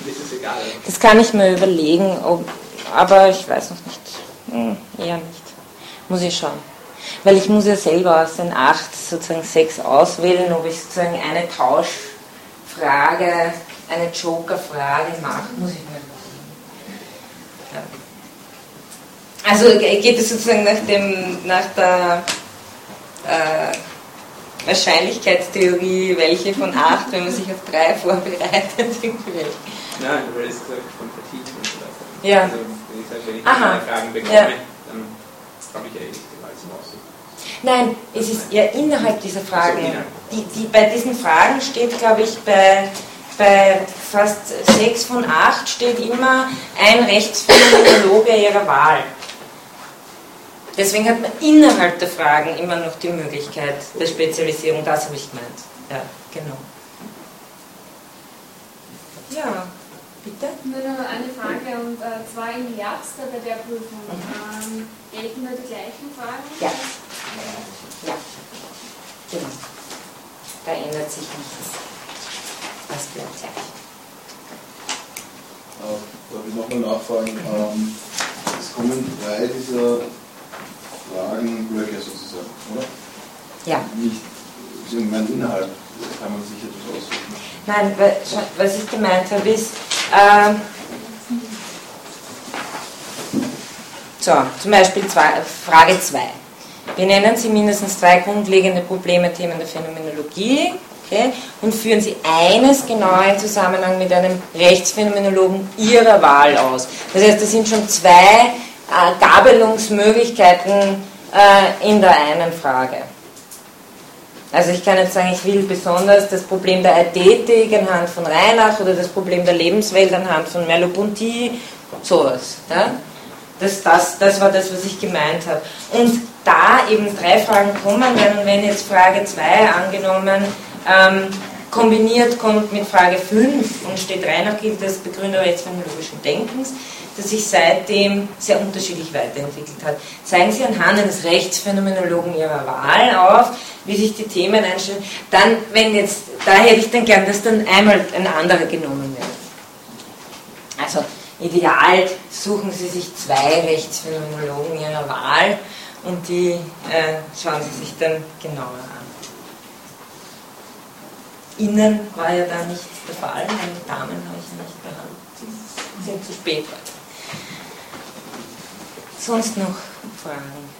das ist egal. das kann ich mir überlegen, ob, aber ich weiß noch nicht, hm, eher nicht. Muss ich schauen. Weil ich muss ja selber aus den acht sozusagen sechs auswählen, ob ich sozusagen eine Tauschfrage, eine Joker-Frage mache, muss ich mir überlegen. Ja. Also geht es sozusagen nach, dem, nach der äh, Wahrscheinlichkeitstheorie, welche von acht, wenn man sich auf drei vorbereitet, irgendwie welche. Nein, weil es gesagt von Vertiefung und so weiter. Ja. Also, wenn ich sage, wenn ich Aha. drei Fragen bekomme, Ja. dann habe ich ja eh nicht zum Aussuchen. Nein, es ist eher innerhalb dieser Fragen. Die, die, bei diesen Fragen steht, glaube ich, bei, bei fast sechs von acht steht immer ein Rechtsphänomenologe ihrer Wahl. Deswegen hat man innerhalb der Fragen immer noch die Möglichkeit der Spezialisierung, das habe ich gemeint. Ja, genau. Ja, bitte? Nur noch eine Frage, und äh, zwar im Herbst bei der Prüfung. Ähm, gelten da die gleichen Fragen? Ja. Ja, genau. Da ändert sich nichts. Gleich. Äh, darf ich nochmal nachfragen? Ähm, es kommen drei dieser Fragenblöcke sozusagen, oder? Ja. Nicht, ich meine Inhalt, das kann man sich etwas aussuchen. Nein, was ich gemeint habe, ist, äh, so, zum Beispiel zwei, Frage 2. Benennen Sie mindestens drei grundlegende Probleme, Themen der Phänomenologie okay, und führen Sie eines genau in Zusammenhang mit einem Rechtsphänomenologen Ihrer Wahl aus. Das heißt, das sind schon zwei äh, Gabelungsmöglichkeiten äh, in der einen Frage. Also ich kann jetzt sagen, ich will besonders das Problem der Ästhetik anhand von Reinach oder das Problem der Lebenswelt anhand von Merleau-Ponty, sowas. Ja? Das, das, das war das, was ich gemeint habe. Und da eben drei Fragen kommen, wenn, wenn jetzt Frage 2 angenommen ähm, kombiniert kommt mit Frage 5 und steht Reinach gilt als Begründer rechtsphänologischen Denkens, das sich seitdem sehr unterschiedlich weiterentwickelt hat. Zeigen Sie anhand eines Rechtsphänomenologen Ihrer Wahl auf, wie sich die Themen einstellen. Dann, wenn jetzt, da hätte ich dann gern, dass dann einmal ein anderer genommen wird. Also, ideal suchen Sie sich zwei Rechtsphänomenologen Ihrer Wahl und die äh, schauen Sie sich dann genauer an. Innen war ja da nicht der Fall, meine Damen habe ich nicht behandelt. Sind zu spät. Sonst noch Fragen?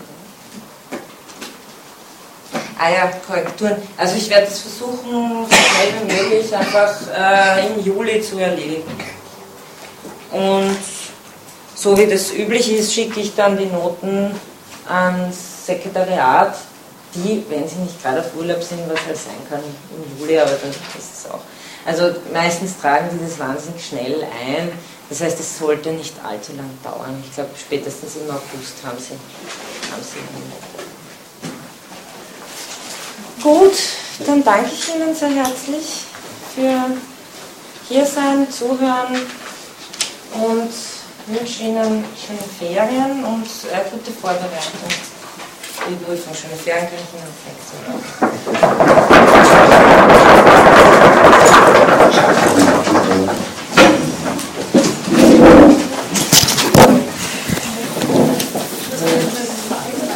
Ah ja, Korrekturen. Also ich werde es versuchen, so schnell wie möglich einfach äh, im Juli zu erledigen. Und so wie das üblich ist, schicke ich dann die Noten ans Sekretariat, die, wenn sie nicht gerade auf Urlaub sind, was halt sein kann im Juli, aber dann ist es auch. Also meistens tragen die das wahnsinnig schnell ein. Das heißt, es sollte nicht allzu lang dauern. Ich glaube, spätestens im August haben sie, haben sie Gut, dann danke ich Ihnen sehr herzlich für hier sein, Zuhören und wünsche Ihnen schöne Ferien und äh, gute Vorbereitung eben ruhig von schönen Ferngrenzen und Flex.